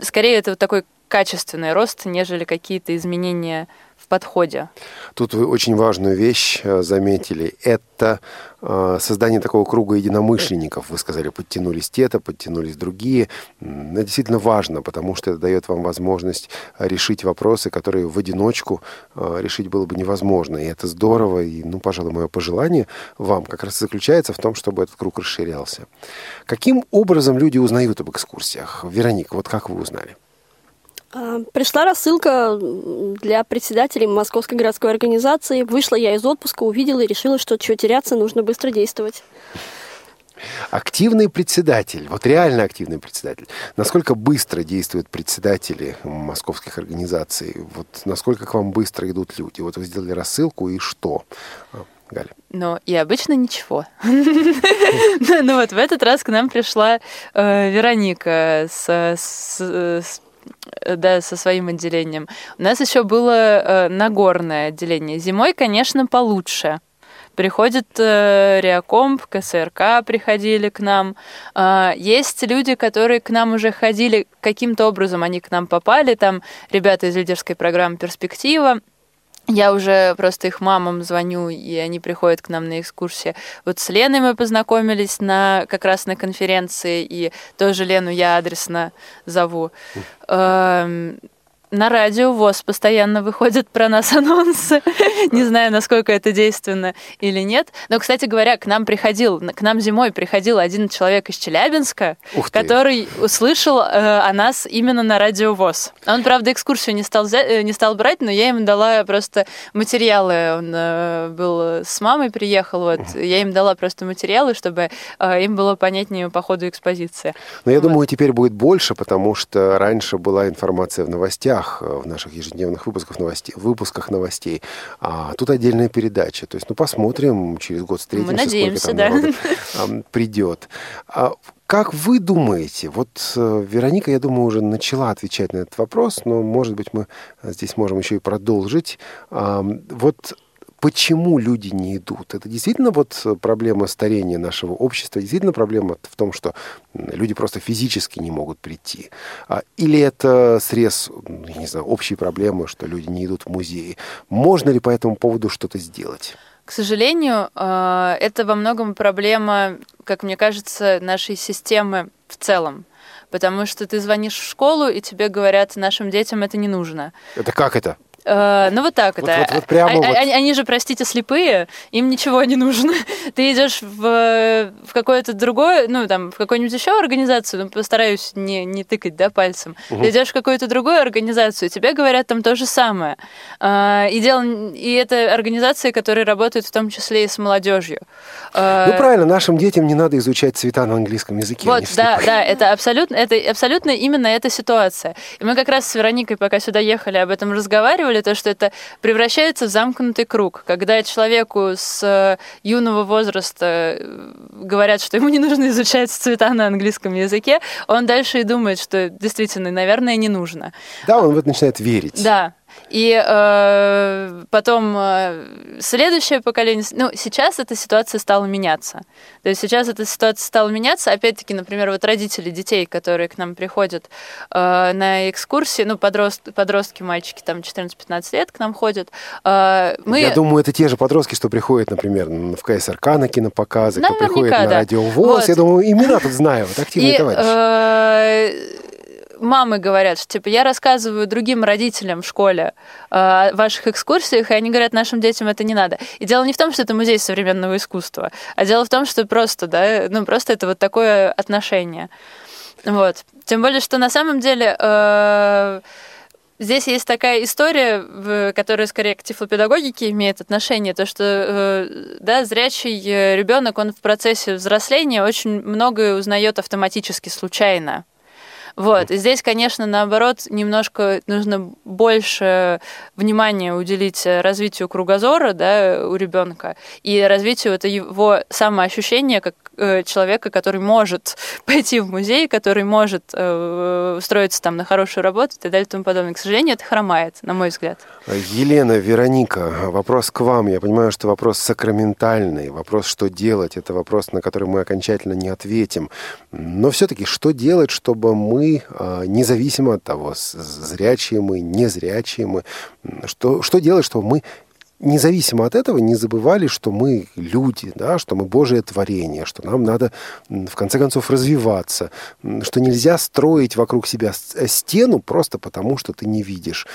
скорее, это вот такой качественный рост, нежели какие-то изменения подходе. Тут вы очень важную вещь э, заметили. Это э, создание такого круга единомышленников. Вы сказали, подтянулись те-то, подтянулись другие. Это действительно важно, потому что это дает вам возможность решить вопросы, которые в одиночку э, решить было бы невозможно. И это здорово. И, ну, пожалуй, мое пожелание вам как раз заключается в том, чтобы этот круг расширялся. Каким образом люди узнают об экскурсиях? Вероника, вот как вы узнали? А, пришла рассылка для председателей Московской городской организации. Вышла я из отпуска, увидела и решила, что что теряться, нужно быстро действовать. Активный председатель, вот реально активный председатель. Насколько быстро действуют председатели московских организаций? Вот насколько к вам быстро идут люди? Вот вы сделали рассылку и что? А, Галя. Ну, и обычно ничего. Ну вот в этот раз к нам пришла э, Вероника с да, со своим отделением. У нас еще было э, Нагорное отделение. Зимой, конечно, получше. Приходит э, Реакомп, КСРК приходили к нам. Э, есть люди, которые к нам уже ходили каким-то образом, они к нам попали. Там ребята из лидерской программы «Перспектива», я уже просто их мамам звоню, и они приходят к нам на экскурсии. Вот с Леной мы познакомились на, как раз на конференции, и тоже Лену я адресно зову. На радио ВОЗ постоянно выходят про нас анонсы. Не знаю, насколько это действенно или нет. Но, кстати говоря, к нам приходил, к нам зимой приходил один человек из Челябинска, который услышал э, о нас именно на радио ВОЗ. Он, правда, экскурсию не стал, э, не стал брать, но я ему дала просто материалы. Он э, был с мамой приехал, вот. Я им дала просто материалы, чтобы э, им было понятнее по ходу экспозиции. Но я вот. думаю, теперь будет больше, потому что раньше была информация в новостях, новостях, в наших ежедневных выпусках новостей, выпусках новостей. А тут отдельная передача. То есть, ну, посмотрим, через год встретимся, Мы надеемся, сколько да. там народу придет. А как вы думаете, вот э, Вероника, я думаю, уже начала отвечать на этот вопрос, но, может быть, мы здесь можем еще и продолжить. Вот почему люди не идут? Это действительно вот проблема старения нашего общества, действительно проблема в том, что люди просто физически не могут прийти? А, или это срез, не знаю, общей проблемы, что люди не идут в музеи? Можно ли по этому поводу что-то сделать? К сожалению, э, это во многом проблема, как мне кажется, нашей системы в целом. Потому что ты звонишь в школу, и тебе говорят, нашим детям это не нужно. Это как это? Э, ну вот так вот, это. Вот, вот прямо а, вот. Они, они же, простите, слепые, им ничего не нужно. Ты идешь в, в какое-то другое, ну там, в какую-нибудь еще организацию, ну постараюсь не, не тыкать, да, пальцем. Угу. Ты идешь в какую-то другую организацию, тебе говорят там то же самое. Э, и, дел, и это организации, которые работают в том числе и с молодежью. Э, ну правильно, нашим детям не надо изучать цвета на английском языке. Вот, да, да, это абсолютно, это абсолютно именно эта ситуация. И мы как раз с Вероникой, пока сюда ехали, об этом разговаривали, то, что это превращается в замкнутый круг. Когда человеку с э, юного возраста э, говорят, что ему не нужно изучать цвета на английском языке, он дальше и думает, что действительно, наверное, не нужно. Да, он вот начинает верить. Да, и э, потом э, следующее поколение, ну, сейчас эта ситуация стала меняться. То есть сейчас эта ситуация стала меняться. Опять-таки, например, вот родители детей, которые к нам приходят э, на экскурсии, ну, подрост, подростки, мальчики, там, 14-15 лет к нам ходят. Э, мы... Я думаю, это те же подростки, что приходят, например, в КСРК на кинопоказы, кто приходит да. на радио ВОЗ. Вот. Я думаю, имена тут знаю, вот активные И, товарищи. э, мамы говорят, что типа я рассказываю другим родителям в школе э, о ваших экскурсиях, и они говорят, нашим детям это не надо. И дело не в том, что это музей современного искусства, а дело в том, что просто, да, ну просто это вот такое отношение. Вот. Тем более, что на самом деле э, здесь есть такая история, которая скорее к тифлопедагогике имеет отношение, то что э, да, зрячий ребенок, он в процессе взросления очень многое узнает автоматически, случайно. Вот. Здесь, конечно, наоборот, немножко нужно больше внимания уделить развитию кругозора да, у ребенка и развитию это его самоощущения как э, человека, который может пойти в музей, который может э, устроиться там на хорошую работу и так далее и тому подобное. К сожалению, это хромает, на мой взгляд. Елена, Вероника, вопрос к вам. Я понимаю, что вопрос сакраментальный, вопрос, что делать, это вопрос, на который мы окончательно не ответим. Но все-таки, что делать, чтобы мы независимо от того, зрячие мы, незрячие мы, что, что делать, чтобы мы независимо от этого не забывали, что мы люди, да, что мы Божие творение, что нам надо в конце концов развиваться, что нельзя строить вокруг себя э, стену просто потому, что ты не видишь.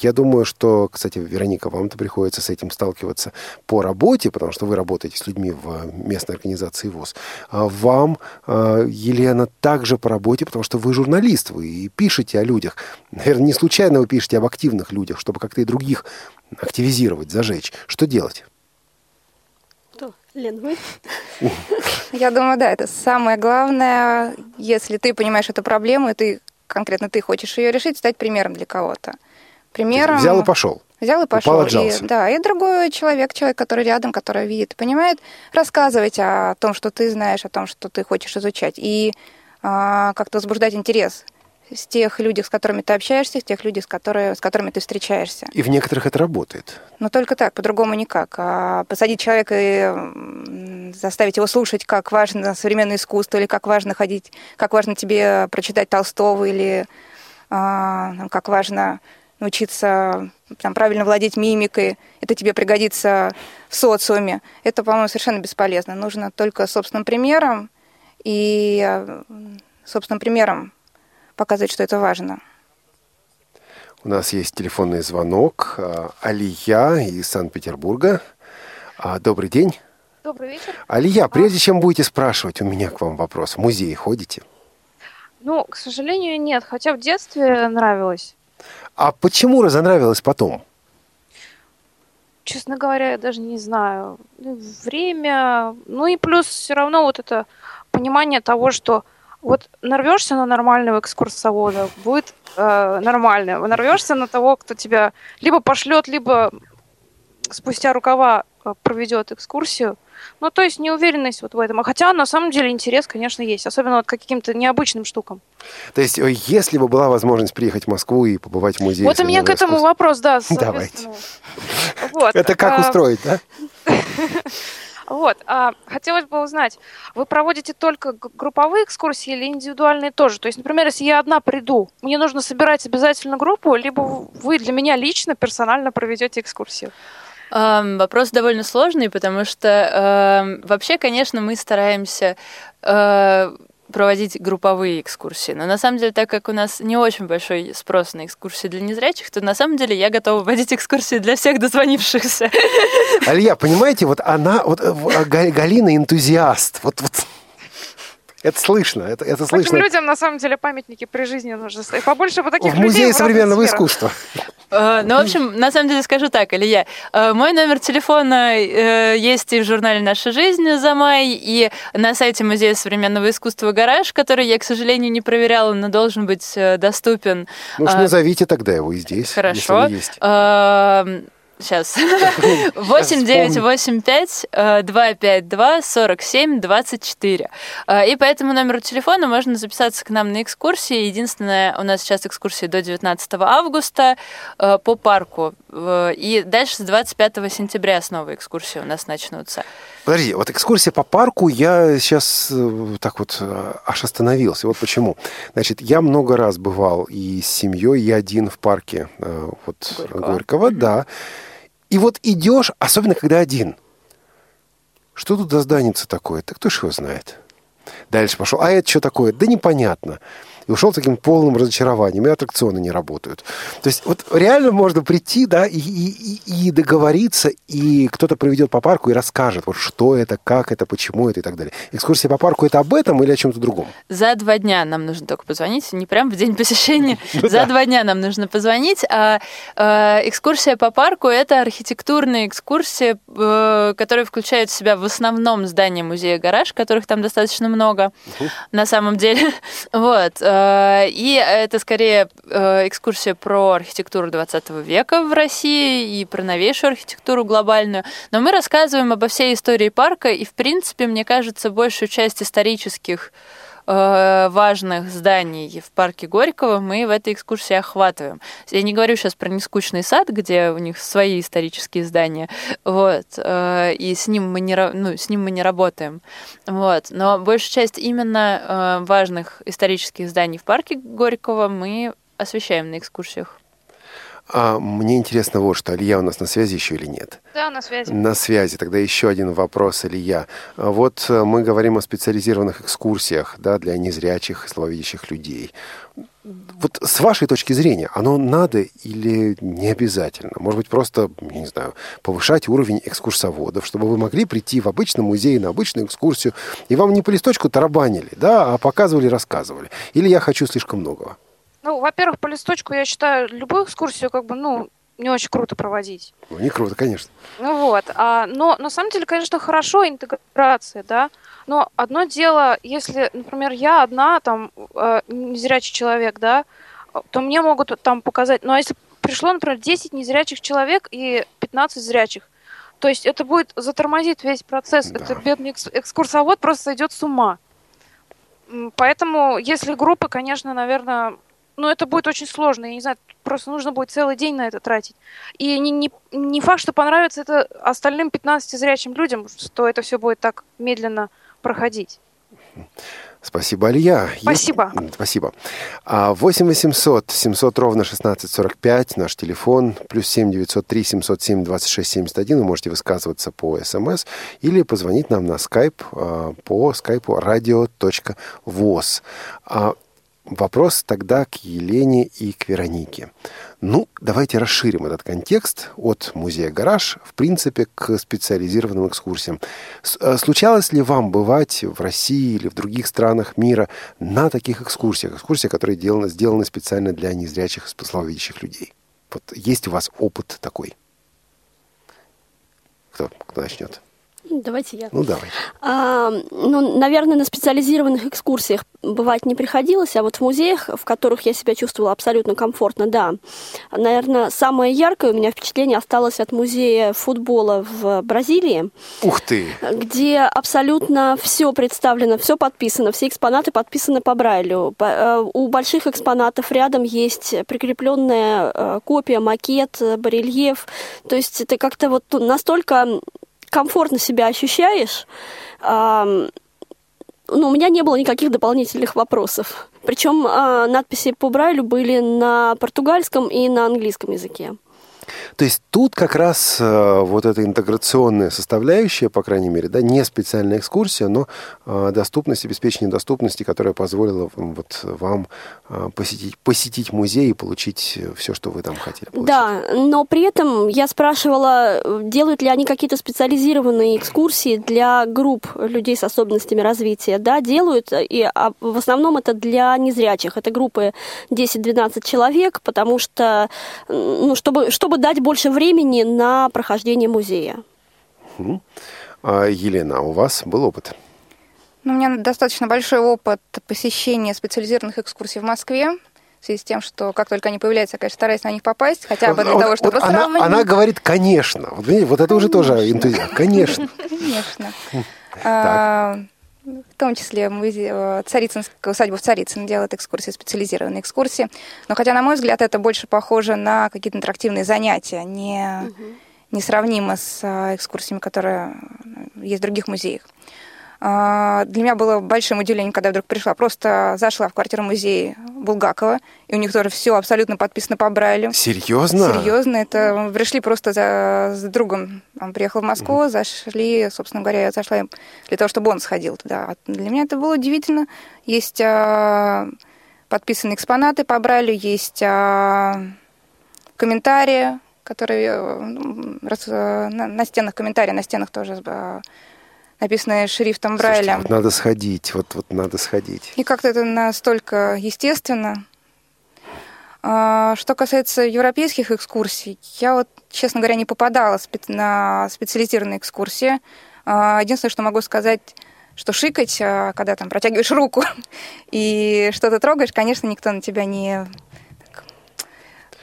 Я думаю, что, кстати, Вероника, вам-то приходится с этим сталкиваться по работе, потому что вы работаете с людьми в местной организации ВОЗ. А вам, а, Елена, также по работе, потому что вы журналист, вы пишете о людях. Наверное, не случайно вы пишете об активных людях, чтобы как-то и других активизировать, зажечь. Что делать? Что, Лен, вы? Я думаю, да, это самое главное, если ты понимаешь эту проблему, и ты конкретно ты хочешь ее решить, стать примером для кого-то. Примером... Взял и пошел. Взял и пошел. Упал, отжался. и, да, и другой человек, человек, который рядом, который видит, понимает, рассказывать о том, что ты знаешь, о том, что ты хочешь изучать, и а, как-то возбуждать интерес с тех людей, с которыми ты общаешься, с тех людей, с, которые, с которыми ты встречаешься. И в некоторых это работает. Но только так, по-другому никак. А посадить человека и заставить его слушать, как важно современное искусство, или как важно ходить, как важно тебе прочитать Толстого, или а, как важно научиться там, правильно владеть мимикой, это тебе пригодится в социуме. Это, по-моему, совершенно бесполезно. Нужно только собственным примером и собственным примером показывать, что это важно. У нас есть телефонный звонок. Алия из Санкт-Петербурга. Добрый день. Добрый вечер. Алия, прежде чем будете спрашивать, у меня к вам вопрос. В музей ходите? Ну, к сожалению, нет. Хотя в детстве нравилось. А почему разонравилось потом? Честно говоря, я даже не знаю. Время, ну и плюс все равно вот это понимание того, что Вот нарвешься на нормального экскурсовода, будет э, нормально. Нарвешься на того, кто тебя либо пошлет, либо спустя рукава э, проведет экскурсию. Ну, то есть неуверенность вот в этом. А хотя, на самом деле, интерес, конечно, есть. Особенно вот к каким-то необычным штукам. То есть, если бы была возможность приехать в Москву и побывать в музее... Вот у меня к этому искусства... вопрос, да. Давайте. Вот. Это как а, устроить, да? Вот, а, хотелось бы узнать, вы проводите только групповые экскурсии или индивидуальные тоже? То есть, например, если я одна приду, мне нужно собирать обязательно группу, либо вы для меня лично, персонально проведете экскурсию? Вопрос довольно сложный, потому что uh, вообще, конечно, мы стараемся uh, проводить групповые экскурсии. Но на самом деле, так как у нас не очень большой спрос на экскурсии для незрячих, то на самом деле я готова водить экскурсии для всех дозвонившихся. Алия, понимаете, вот она, вот э, а, Галина энтузиаст. Вот, вот это слышно, это, это слышно. Таким людям, на самом деле, памятники при жизни нужно ставить. Побольше бы таких в людей музее современного искусства. Uh, ну, в общем, на самом деле скажу так, Илья. Uh, мой номер телефона uh, есть и в журнале «Наша жизнь» за май, и на сайте Музея современного искусства «Гараж», который я, к сожалению, не проверяла, но должен быть доступен. Ну, уж назовите тогда его и здесь, Хорошо. если есть. Сейчас. 8985 252 47 24. И по этому номеру телефона можно записаться к нам на экскурсии. Единственное, у нас сейчас экскурсии до 19 августа э, по парку. И дальше с 25 сентября снова экскурсии у нас начнутся. Подожди, вот экскурсия по парку, я сейчас э, так вот э, аж остановился. Вот почему. Значит, я много раз бывал и с семьей, и один в парке вот, Горького, Горького да. И вот идешь, особенно когда один. Что тут за зданица такое? Так кто ж его знает? Дальше пошел. А это что такое? Да непонятно и ушел таким полным разочарованием, и аттракционы не работают. То есть вот реально можно прийти, да, и, и, и договориться, и кто-то проведет по парку и расскажет, вот что это, как это, почему это и так далее. Экскурсия по парку это об этом или о чем-то другом? За два дня нам нужно только позвонить, не прям в день посещения, ну за два дня нам нужно позвонить, а э, экскурсия по парку это архитектурная экскурсия, э, которая включает в себя в основном здание музея гараж, которых там достаточно много на самом деле. Вот. Э, и это скорее э, экскурсия про архитектуру 20 века в России и про новейшую архитектуру глобальную. Но мы рассказываем обо всей истории парка, и, в принципе, мне кажется, большую часть исторических важных зданий в парке Горького мы в этой экскурсии охватываем. Я не говорю сейчас про нескучный сад, где у них свои исторические здания, вот, э, и с ним мы не, ну, с ним мы не работаем, вот. Но большая часть именно э, важных исторических зданий в парке Горького мы освещаем на экскурсиях. А мне интересно вот что, Илья у нас на связи еще или нет? Да, на связи. На связи. Тогда еще один вопрос, Илья. Вот э, мы говорим о специализированных экскурсиях да, для незрячих и слабовидящих людей. Вот с вашей точки зрения, оно надо или не обязательно? Может быть, просто, я не знаю, повышать уровень экскурсоводов, чтобы вы могли прийти в обычный музей на обычную экскурсию, и вам не по листочку тарабанили, да, а показывали, рассказывали. Или я хочу слишком многого? Ну, во-первых, по листочку я считаю любую экскурсию как бы, ну, не очень круто проводить. Ну, не круто, конечно. Ну вот. А, но на самом деле, конечно, хорошо интеграция, да. Но одно дело, если, например, я одна, там, э, незрячий человек, да, то мне могут там показать. Ну, а если пришло, например, 10 незрячих человек и 15 зрячих, то есть это будет затормозить весь процесс. Да. Это бедный экскурсовод просто сойдет с ума. Поэтому, если группы, конечно, наверное, ну, это будет очень сложно. Я не знаю, просто нужно будет целый день на это тратить. И не, не, не факт, что понравится это остальным 15 зрячим людям, что это все будет так медленно проходить. Спасибо, Алия. Спасибо. Есть... Спасибо. 8 800 700 ровно 1645, наш телефон, плюс 7 903 707 26 71. Вы можете высказываться по СМС или позвонить нам на скайп по скайпу radio.voz. Вопрос тогда к Елене и к Веронике. Ну, давайте расширим этот контекст от музея «Гараж», в принципе, к специализированным экскурсиям. Э, случалось ли вам бывать в России или в других странах мира на таких экскурсиях? Экскурсии, которые сделаны, сделаны специально для незрячих и слабовидящих людей. Вот есть у вас опыт такой? Кто, кто начнет? Давайте я. Ну, давай. А, ну, наверное, на специализированных экскурсиях бывать не приходилось, а вот в музеях, в которых я себя чувствовала абсолютно комфортно, да. Наверное, самое яркое у меня впечатление осталось от музея футбола в Бразилии. Ух ты! Где абсолютно все представлено, все подписано, все экспонаты подписаны по Брайлю. Э, у больших экспонатов рядом есть прикрепленная э, копия, макет, барельеф. То есть это как-то вот настолько комфортно себя ощущаешь, ну, у меня не было никаких дополнительных вопросов. Причем а, надписи по Брайлю были на португальском и на английском языке. То есть тут как раз э, вот эта интеграционная составляющая, по крайней мере, да, не специальная экскурсия, но э, доступность, обеспечение доступности, которая позволила вот вам э, посетить, посетить музей и получить все, что вы там хотели получить. Да, но при этом я спрашивала, делают ли они какие-то специализированные экскурсии для групп людей с особенностями развития. Да, делают, и а в основном это для незрячих. Это группы 10-12 человек, потому что, ну, чтобы, чтобы дать больше времени на прохождение музея. А, Елена, у вас был опыт? Ну, у меня достаточно большой опыт посещения специализированных экскурсий в Москве в связи с тем, что как только они появляются, конечно, стараюсь на них попасть, хотя бы для вот, того, чтобы вот она, она говорит, конечно. Вот, видите, вот это уже тоже энтузиазм. Конечно. Конечно. В том числе музей, э, Царицынская усадьба в Царицын делает экскурсии, специализированные экскурсии. Но хотя, на мой взгляд, это больше похоже на какие-то интерактивные занятия, не, угу. несравнимо с э, экскурсиями, которые есть в других музеях. А, для меня было большим удивлением, когда я вдруг пришла. Просто зашла в квартиру музея Булгакова, и у них тоже все абсолютно подписано по Брайлю. Серьезно? Серьезно. Это пришли просто за, с другом. Он приехал в Москву, mm зашли, собственно говоря, я зашла для того, чтобы он сходил туда. Для меня это было удивительно. Есть а, подписанные экспонаты по Брайлю, есть а, комментарии, которые э, раз, на, на стенах комментарии, на стенах тоже а, написанное шрифтом Брайля. Слушайте, вот надо сходить, вот, вот надо сходить. И как-то это настолько естественно. А, что касается европейских экскурсий, я вот, честно говоря, не попадала на специализированные экскурсии. А, единственное, что могу сказать, что шикать, а, когда там протягиваешь руку и что-то трогаешь, конечно, никто на тебя не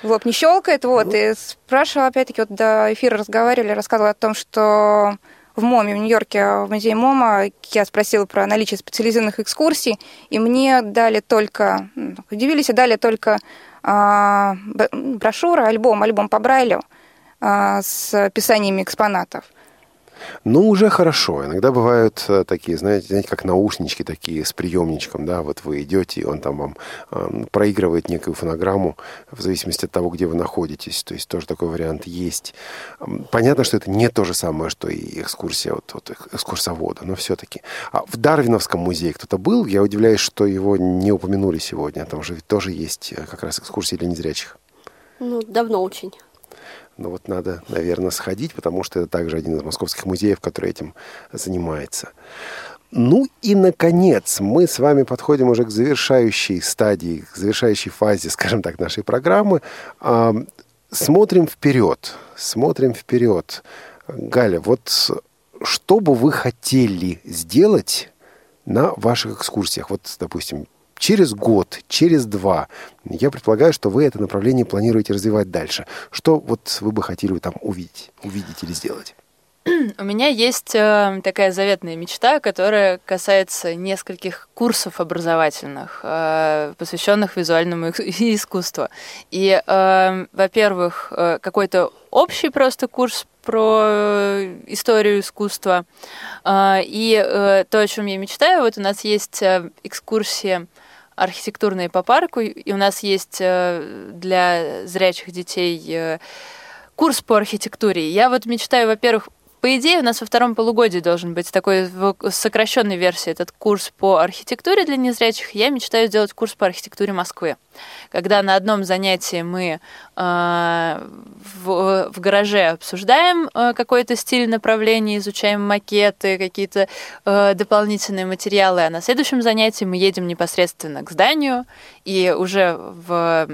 в лоб не щелкает. Вот, ну. и спрашивала, опять-таки, вот до эфира разговаривали, рассказывала о том, что в МОМе в Нью-Йорке, в музее МОМа, я спросила про наличие специализированных экскурсий, и мне дали только, ну, удивились и дали только а, брошюра, альбом, альбом по Брайлю а, с описаниями экспонатов. Ну, уже хорошо. Иногда бывают э, такие, знаете, знаете, как наушнички такие с приемничком, да, вот вы идете, и он там вам э, проигрывает некую фонограмму в зависимости от того, где вы находитесь. То есть тоже такой вариант есть. Понятно, что это не то же самое, что и экскурсия вот, вот экскурсовода, но все-таки. А в Дарвиновском музее кто-то был? Я удивляюсь, что его не упомянули сегодня. Там же тоже есть э, как раз экскурсии для незрячих. Ну, давно очень. Но вот надо, наверное, сходить, потому что это также один из московских музеев, который этим занимается. Ну и, наконец, мы с вами подходим уже к завершающей стадии, к завершающей фазе, скажем так, нашей программы. Смотрим вперед, смотрим вперед. Галя, вот что бы вы хотели сделать на ваших экскурсиях? Вот, допустим, через год, через два, я предполагаю, что вы это направление планируете развивать дальше. Что вот вы бы хотели там увидеть, увидеть или сделать? У меня есть э, такая заветная мечта, которая касается нескольких курсов образовательных, э, посвященных визуальному искусству. И, э, во-первых, какой-то общий просто курс про историю искусства. И то, о чем я мечтаю, вот у нас есть экскурсия архитектурные по парку, и у нас есть э, для зрячих детей э, курс по архитектуре. Я вот мечтаю, во-первых, по идее, у нас во втором полугодии должен быть такой в сокращенной версии этот курс по архитектуре для незрячих. Я мечтаю сделать курс по архитектуре Москвы, когда на одном занятии мы э, в, в гараже обсуждаем э, какой-то стиль направления, изучаем макеты, какие-то э, дополнительные материалы, а на следующем занятии мы едем непосредственно к зданию и уже в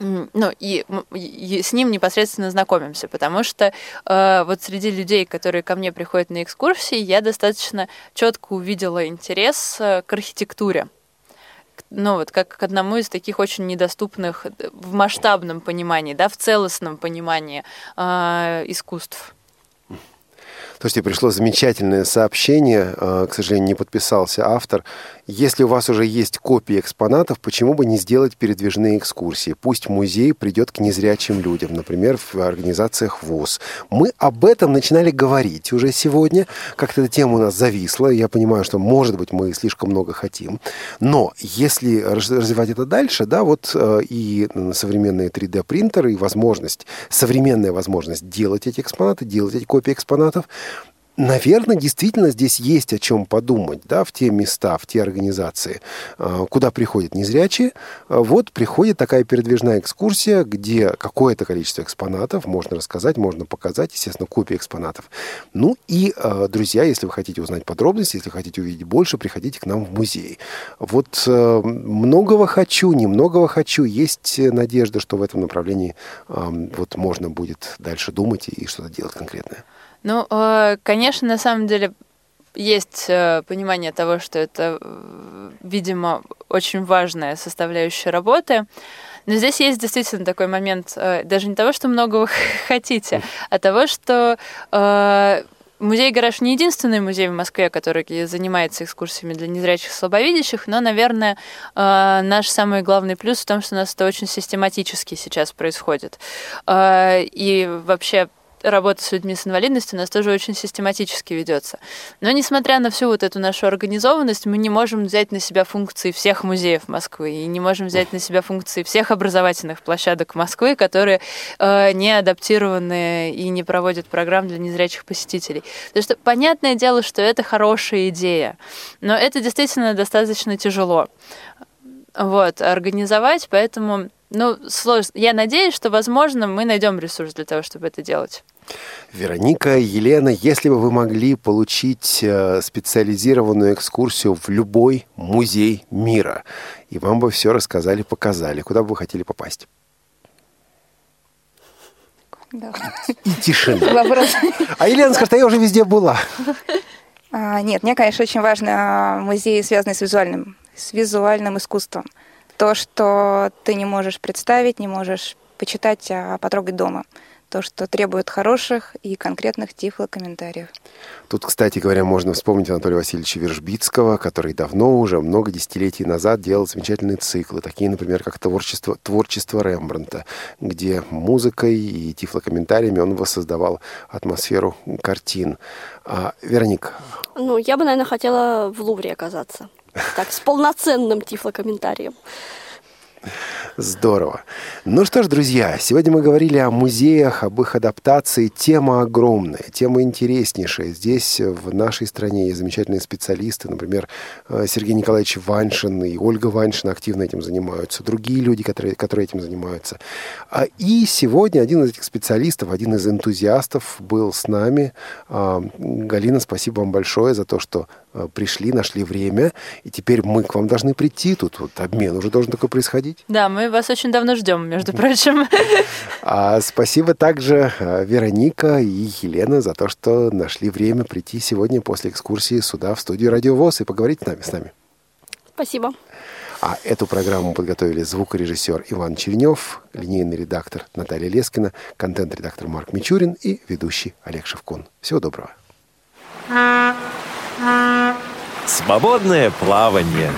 ну, и, и с ним непосредственно знакомимся, потому что э, вот среди людей, которые ко мне приходят на экскурсии, я достаточно четко увидела интерес э, к архитектуре. Ну, вот как к одному из таких очень недоступных в масштабном понимании, да, в целостном понимании э, искусств. Слушайте, пришло замечательное сообщение, э, к сожалению, не подписался автор. Если у вас уже есть копии экспонатов, почему бы не сделать передвижные экскурсии? Пусть музей придет к незрячим людям, например, в организациях ВОЗ. Мы об этом начинали говорить уже сегодня. Как-то эта тема у нас зависла. Я понимаю, что, может быть, мы слишком много хотим. Но если развивать это дальше, да, вот э, и современные 3D-принтеры, и возможность, современная возможность делать эти экспонаты, делать эти копии экспонатов, Наверное, действительно здесь есть о чем подумать, да, в те места, в те организации, а, куда приходят незрячие. А, вот приходит такая передвижная экскурсия, где какое-то количество экспонатов можно рассказать, можно показать, естественно, копии экспонатов. Ну и, а, друзья, если вы хотите узнать подробности, если хотите увидеть больше, приходите к нам в музей. Вот многого хочу, немногого хочу. Есть надежда, что в этом направлении вот можно будет дальше думать и что-то делать конкретное. Ну, э, конечно, на самом деле есть э, понимание того, что это, э, видимо, очень важная составляющая работы. Но здесь есть действительно такой момент, даже не того, что много вы хотите, а того, что Музей «Гараж» не единственный музей в Москве, который занимается экскурсиями для незрячих и слабовидящих, но, наверное, наш самый главный плюс в том, что у нас это очень систематически сейчас происходит. И вообще работа с людьми с инвалидностью у нас тоже очень систематически ведется. Но несмотря на всю вот эту нашу организованность, мы не можем взять на себя функции всех музеев Москвы и не можем взять на себя функции всех образовательных площадок Москвы, которые э, не адаптированы и не проводят программ для незрячих посетителей. Потому что понятное дело, что это хорошая идея, но это действительно достаточно тяжело вот, организовать, поэтому ну, сложно. Я надеюсь, что, возможно, мы найдем ресурс для того, чтобы это делать. Вероника, Елена, если бы вы могли получить э, специализированную экскурсию в любой музей мира, и вам бы все рассказали, показали, куда бы вы хотели попасть? Да. И тишина. Вопрос. А Елена скажет, а я уже везде была. А, нет, мне, конечно, очень важно а, музеи, связанные с визуальным, с визуальным искусством. То, что ты не можешь представить, не можешь почитать, а потрогать дома то, что требует хороших и конкретных тифлокомментариев. Тут, кстати говоря, можно вспомнить Анатолия Васильевича Вержбицкого, который давно уже, много десятилетий назад делал замечательные циклы, такие, например, как «Творчество, творчество Рембранта», где музыкой и тифлокомментариями он воссоздавал атмосферу картин. А, Вероника? Ну, я бы, наверное, хотела в Лувре оказаться. Так, с полноценным тифлокомментарием. Здорово. Ну что ж, друзья, сегодня мы говорили о музеях, об их адаптации. Тема огромная, тема интереснейшая. Здесь, в нашей стране, есть замечательные специалисты. Например, э, Сергей Николаевич Ваншин и Ольга Ваншин активно этим занимаются. Другие люди, которые, которые этим занимаются. А, и сегодня один из этих специалистов, один из энтузиастов был с нами. А, Галина, спасибо вам большое за то, что пришли, нашли время. И теперь мы к вам должны прийти. Тут вот обмен уже должен такой происходить. Да, мы вас очень давно ждем, между прочим. А спасибо также э, Вероника и Елена за то, что нашли время прийти сегодня после экскурсии сюда, в студию Радио ВОЗ, и поговорить с нами. С нами. Спасибо. А эту программу подготовили звукорежиссер Иван Чернев, линейный редактор Наталья Лескина, контент-редактор Марк Мичурин и ведущий Олег Шевкун. Всего доброго. Свободное плавание.